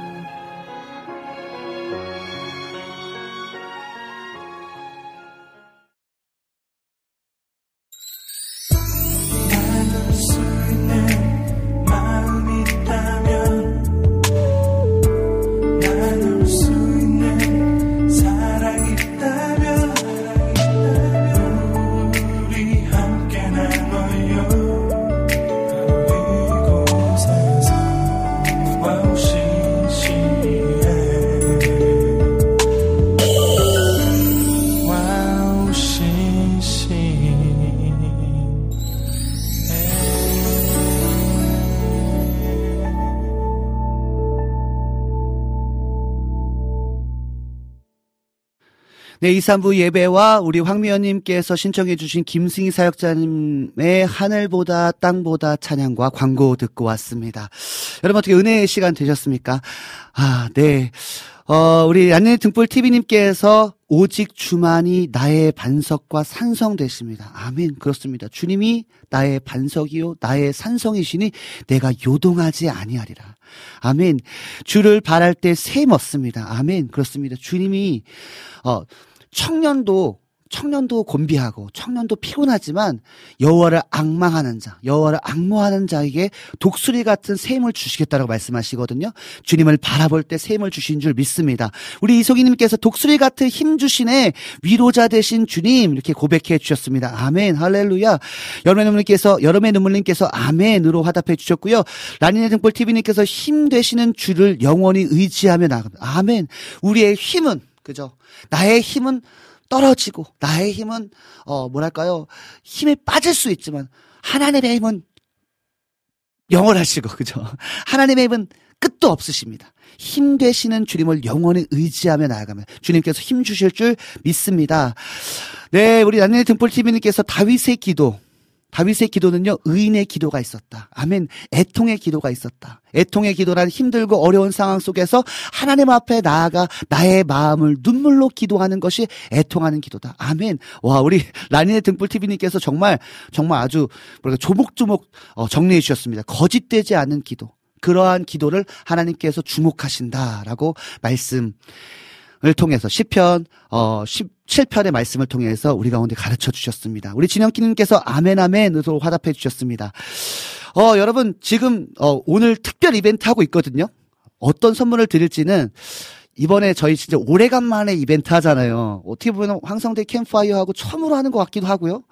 네, 2, 3부 예배와 우리 황미연님께서 신청해주신 김승희 사역자님의 하늘보다 땅보다 찬양과 광고 듣고 왔습니다. 여러분 어떻게 은혜의 시간 되셨습니까? 아, 네. 어, 우리 안내 등불 TV님께서 오직 주만이 나의 반석과 산성 되십니다. 아멘. 그렇습니다. 주님이 나의 반석이요, 나의 산성이시니 내가 요동하지 아니하리라. 아멘. 주를 바랄 때 샘 얻습니다. 아멘. 그렇습니다. 주님이, 어, 청년도 청년도 곤비하고 청년도 피곤하지만 여호와를 악망하는 자, 여호와를 악모하는 자에게 독수리 같은 샘을 주시겠다라고 말씀하시거든요. 주님을 바라볼 때 샘을 주신 줄 믿습니다. 우리 이소기님께서 독수리 같은 힘 주신의 위로자 되신 주님 이렇게 고백해 주셨습니다. 아멘, 할렐루야. 여름의 눈물님께서 여름의 눈물님께서 아멘으로 화답해 주셨고요. 라니네 등불 TV님께서 힘 되시는 주를 영원히 의지하며 나갑니다. 아멘. 우리의 힘은 그죠? 나의 힘은 떨어지고 나의 힘은 어 뭐랄까요? 힘에 빠질 수 있지만 하나님의 힘은 영원하시고 그죠? [laughs] 하나님의 힘은 끝도 없으십니다. 힘 되시는 주님을 영원히 의지하며 나아가면 주님께서 힘 주실 줄 믿습니다. 네 우리 나는 등불 TV님께서 다윗의 기도 다윗의 기도는요, 의인의 기도가 있었다. 아멘. 애통의 기도가 있었다. 애통의 기도란 힘들고 어려운 상황 속에서 하나님 앞에 나아가 나의 마음을 눈물로 기도하는 것이 애통하는 기도다. 아멘. 와, 우리 [laughs] 라니네 등불 TV님께서 정말, 정말 아주, 조목조목 어, 정리해 주셨습니다. 거짓되지 않은 기도. 그러한 기도를 하나님께서 주목하신다라고 말씀 을 통해서 시편 어 17편의 말씀을 통해서 우리 가운데 가르쳐 주셨습니다. 우리 진영키님께서 아멘 아멘으로 화답해 주셨습니다. 어 여러분 지금 어 오늘 특별 이벤트 하고 있거든요. 어떤 선물을 드릴지는 이번에 저희 진짜 오래간만에 이벤트 하잖아요. 어떻게 보면 황성대 캠파이어하고 처음으로 하는 것 같기도 하고요.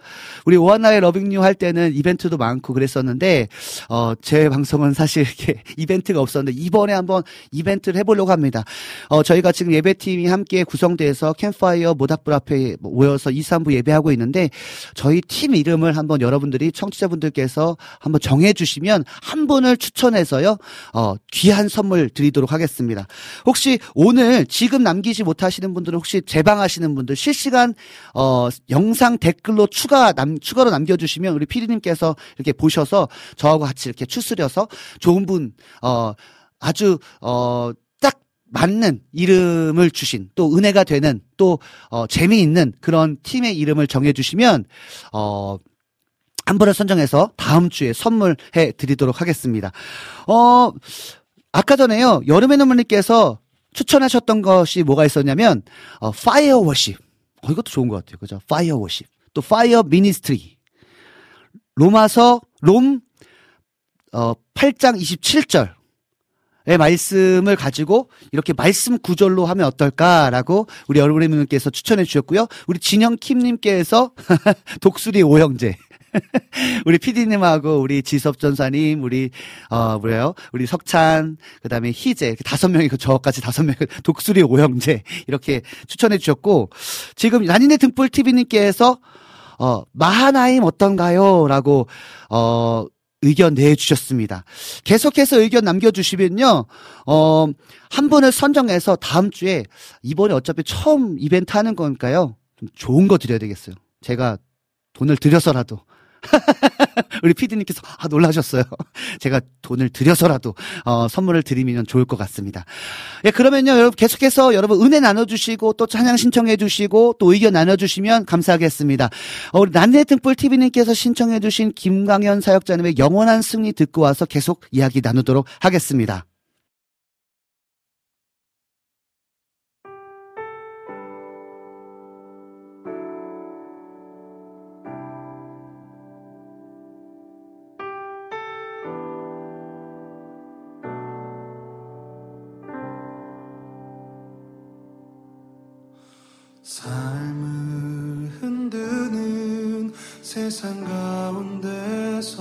우리 오한나의 러빙유 할 때는 이벤트도 많고 그랬었는데, 어, 제 방송은 사실 이렇게 [laughs] 이벤트가 없었는데, 이번에 한번 이벤트를 해보려고 합니다. 어, 저희가 지금 예배팀이 함께 구성돼서 캠파이어 모닥불 앞에 모여서 2, 3부 예배하고 있는데, 저희 팀 이름을 한번 여러분들이 청취자분들께서 한번 정해주시면 한 분을 추천해서요, 어, 귀한 선물 드리도록 하겠습니다. 혹시 오늘 지금 남기지 못하시는 분들은 혹시 재방하시는 분들 실시간 어 영상 댓글로 추가 남 추가로 남겨주시면 우리 피디님께서 이렇게 보셔서 저하고 같이 이렇게 추스려서 좋은 분 어 아주 어딱 맞는 이름을 주신 또 은혜가 되는 또 어, 재미있는 그런 팀의 이름을 정해주시면 어. 한 분을 선정해서 다음 주에 선물해 드리도록 하겠습니다. 어, 아까 전에요, 여름의 눈물님께서 추천하셨던 것이 뭐가 있었냐면 어, Fire Worship. 어, 이것도 좋은 것 같아요. 그죠? Fire Worship. 또 Fire Ministry. 로마서 롬 어, 8장 27절. 의 말씀을 가지고 이렇게 말씀 구절로 하면 어떨까라고 우리 여러분님께서 추천해 주셨고요. 우리 진영 킴님께서 [laughs] 독수리 오형제. [laughs] 우리 PD님하고 우리 지섭 전사님, 우리 어 뭐래요? 우리 석찬, 그다음에 희재 다섯 명이 그 저까지 다섯 명 [laughs] 독수리 오형제 이렇게 추천해 주셨고 지금 난인의 등불 TV님께서 어 마하나임 어떤가요?라고 어 의견 내주셨습니다. 계속해서 의견 남겨주시면요, 어, 한 분을 선정해서 다음 주에, 이번에 어차피 처음 이벤트 하는 거니까요, 좀 좋은 거 드려야 되겠어요. 제가 돈을 들여서라도. [laughs] 우리 피디님께서 아 놀라셨어요. [laughs] 제가 돈을 들여서라도 어, 선물을 드리면 좋을 것 같습니다. 예, 그러면요, 여러분 계속해서 여러분 은혜 나눠주시고 또 찬양 신청해주시고 또 의견 나눠주시면 감사하겠습니다. 어, 우리 난내 등불 TV님께서 신청해주신 김광현 사역자님의 영원한 승리 듣고 와서 계속 이야기 나누도록 하겠습니다. 삶을 흔드는 세상 가운데서도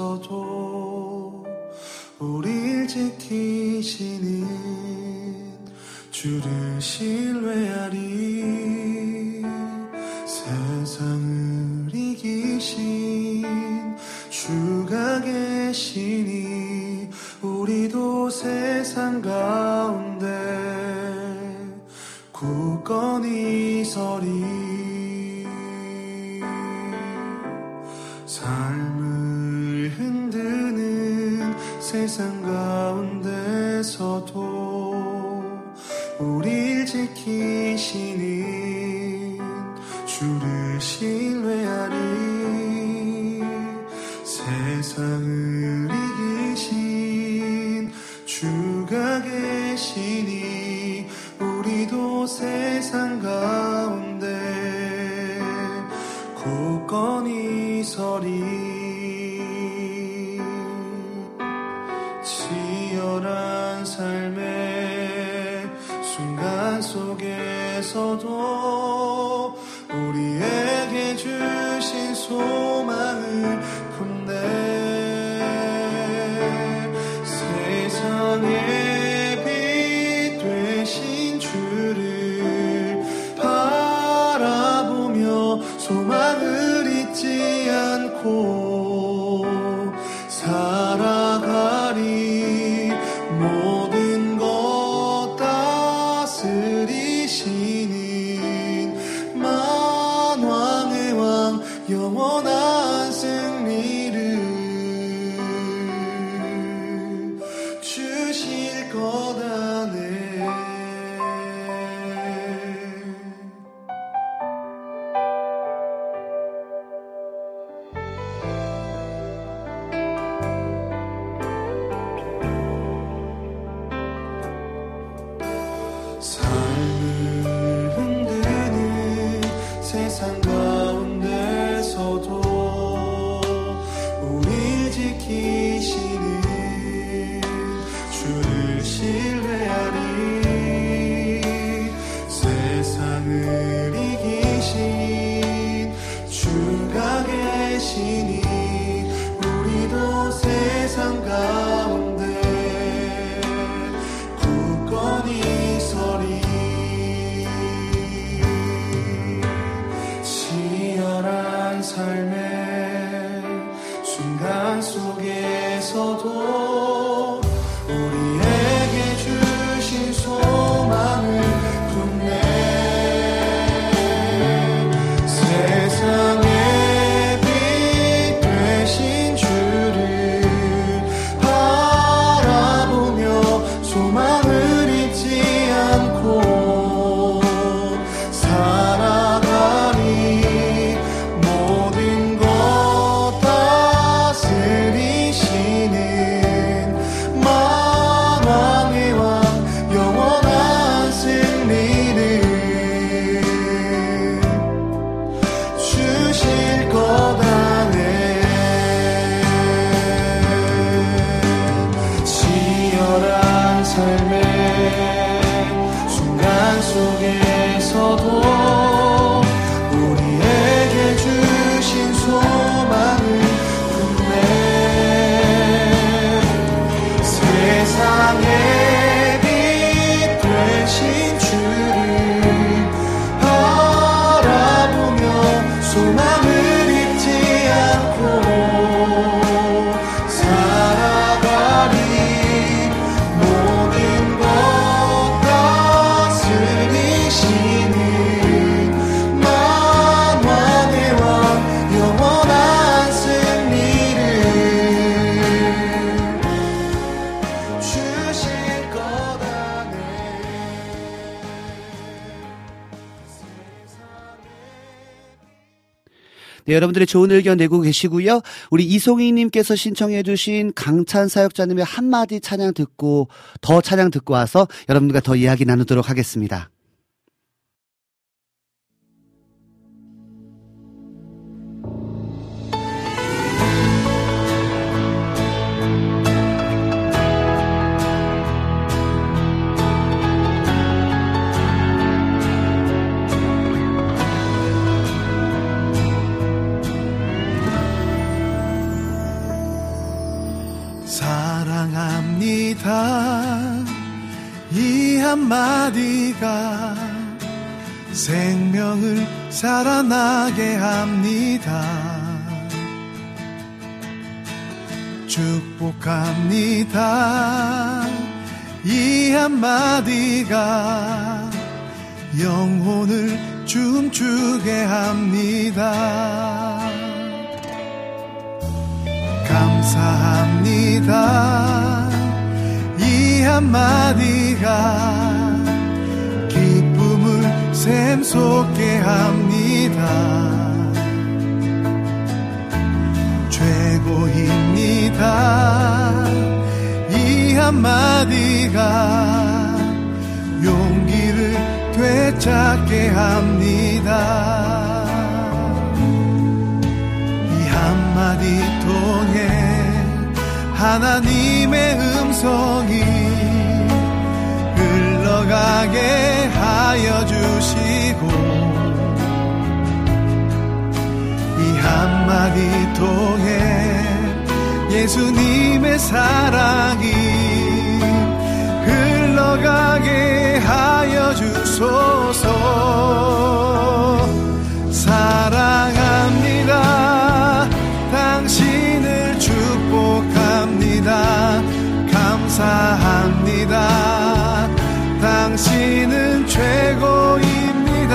우릴 지키시는 주를 신뢰하리. 세상을 이기신 주가 계시니 우리도 세상 가운데 굳 건히 서리. 삶을 흔드는 세상 가운데서도 우릴 지키 네, 여러분들의 좋은 의견 내고 계시고요. 우리 이송희님께서 신청해주신 강찬 사역자님의 한마디 찬양 듣고 더 찬양 듣고 와서 여러분들과 더 이야기 나누도록 하겠습니다. 이 한마디가 생명을 살아나게 합니다. 축복합니다. 이 한마디가 영혼을 춤추게 합니다. 감사합니다. 이 한마디가 기쁨을 샘솟게 합니다. 최고입니다. 이 한마디가 용기를 되찾게 합니다. 이 한마디 통해 하나님의 음성이 흘러가게 하여 주시고 이 한마디 통해 예수님의 사랑이 흘러가게 하여 주소서. 사랑합니다. 당신을 축복합니다. 감사합니다 최고입니다.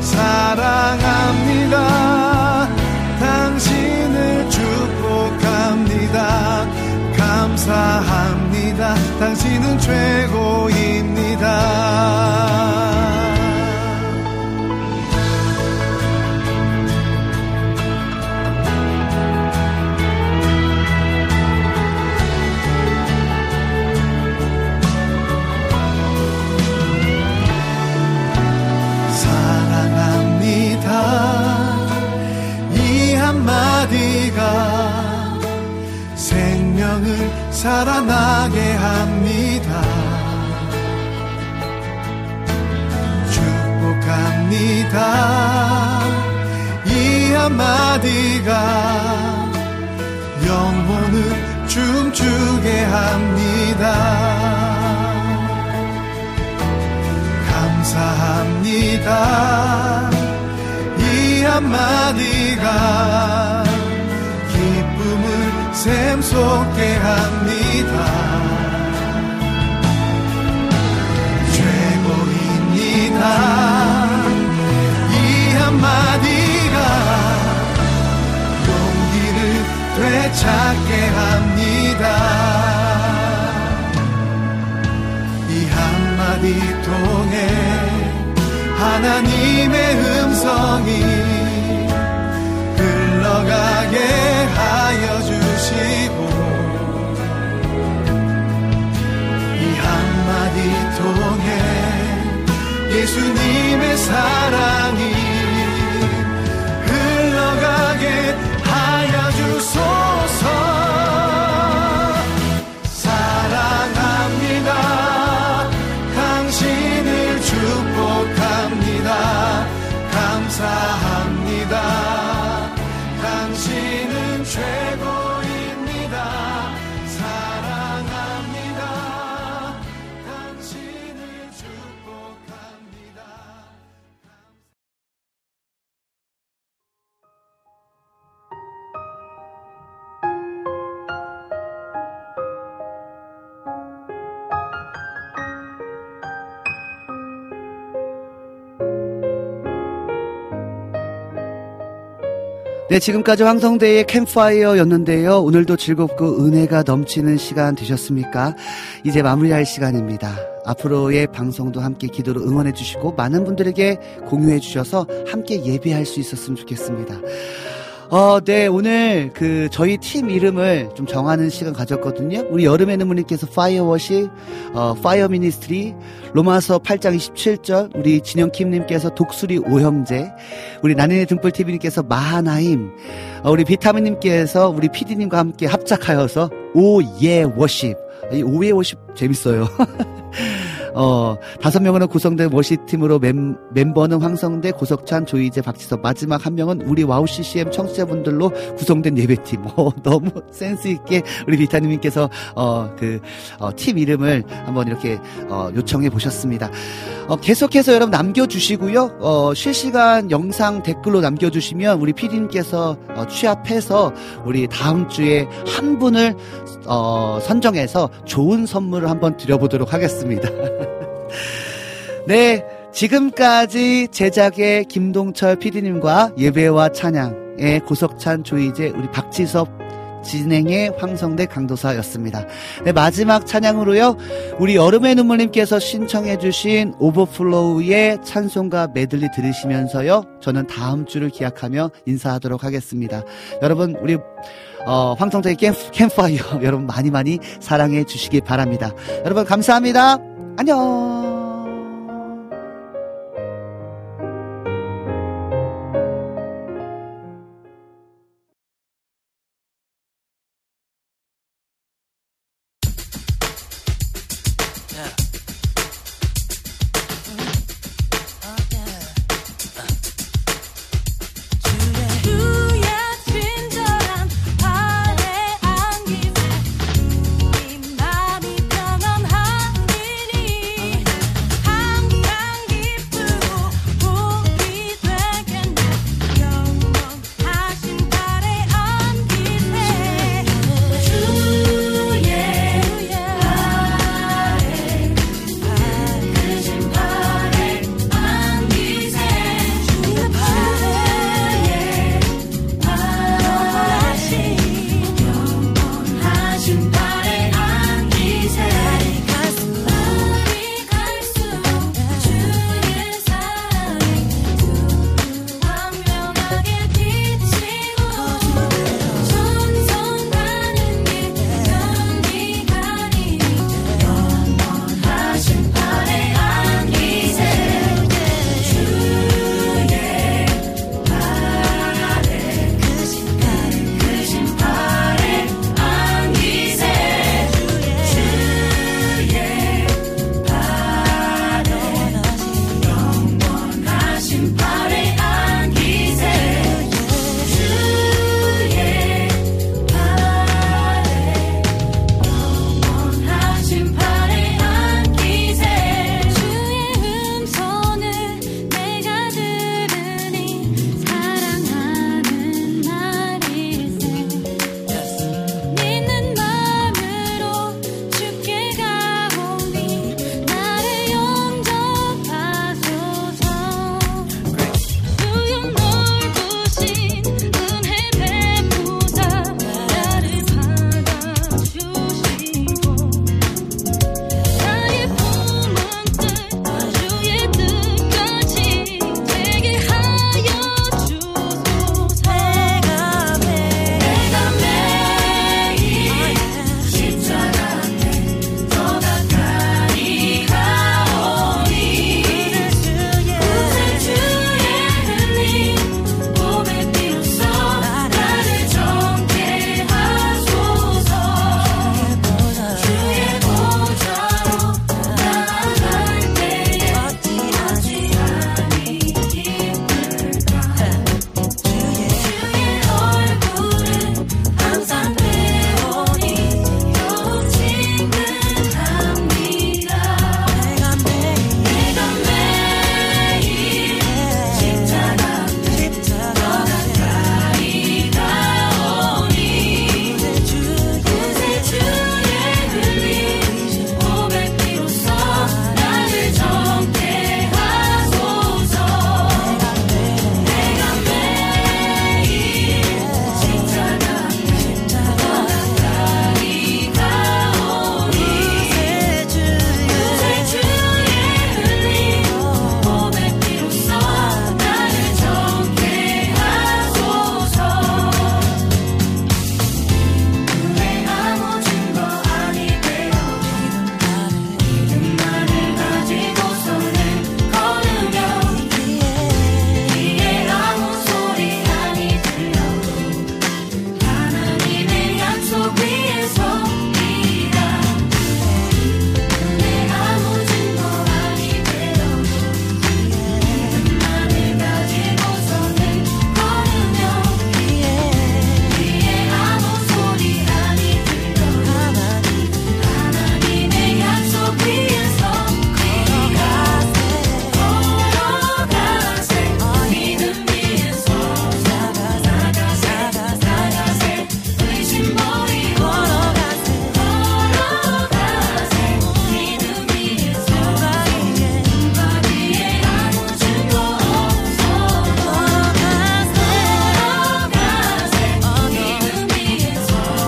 사랑합니다. 당신을 축복합니다. 감사합니다. 당신은 최고입니다 살아나게 합니다. 축복합니다. 이 한마디가 영혼을 춤추게 합니다. 감사합니다. 이 한마디가 샘솟게 합니다. 최고입니다. 이 한마디가 용기를 되찾게 합니다. 이 한마디 통해 하나님의 음성이 흘러가게 통해 예수님의 사랑이 네, 지금까지 황성대의 캠파이어였는데요. 오늘도 즐겁고 은혜가 넘치는 시간 되셨습니까? 이제 마무리할 시간입니다. 앞으로의 방송도 함께 기도로 응원해 주시고 많은 분들에게 공유해 주셔서 함께 예배할 수 있었으면 좋겠습니다. 어, 네, 오늘 그 저희 팀 이름을 좀 정하는 시간 가졌거든요. 우리 여름의 눈물님께서 Fire Worship, 어, Fire Ministry, 로마서 8장 27절, 우리 진영킴님께서 독수리 오형제, 우리 나는의 등불TV님께서 마하나임, 어, 우리 비타민님께서 우리 PD님과 함께 합작하여서 오예 worship. 이 오예 worship 재밌어요. [laughs] 어, 다섯 명으로 구성된 worship팀으로 멤, 멤버는 황성대, 고석찬, 조희재, 박지섭, 마지막 한 명은 우리 와우 CCM 청취자분들로 구성된 예배팀. [laughs] 어, 너무 센스있게 우리 비타님께서, 어, 그, 어, 팀 이름을 한번 이렇게, 어, 요청해 보셨습니다. 어, 계속해서 여러분 남겨주시고요. 어, 실시간 영상 댓글로 남겨주시면 우리 피디님께서 어, 취합해서 우리 다음 주에 한 분을 어, 선정해서 좋은 선물을 한번 드려보도록 하겠습니다. [laughs] 네, 지금까지 제작의 김동철 PD님과 예배와 찬양의 고석찬 조이제 우리 박지섭 진행의 황성대 강도사였습니다. 네, 마지막 찬양으로요. 우리 여름의 눈물님께서 신청해주신 오버플로우의 찬송가 메들리 들으시면서요. 저는 다음 주를 기약하며 인사하도록 하겠습니다. 여러분, 우리 어, 황성대의 캠, 캠파이어 [laughs] 여러분 많이 많이 사랑해 주시기 바랍니다. 여러분 감사합니다. 안녕.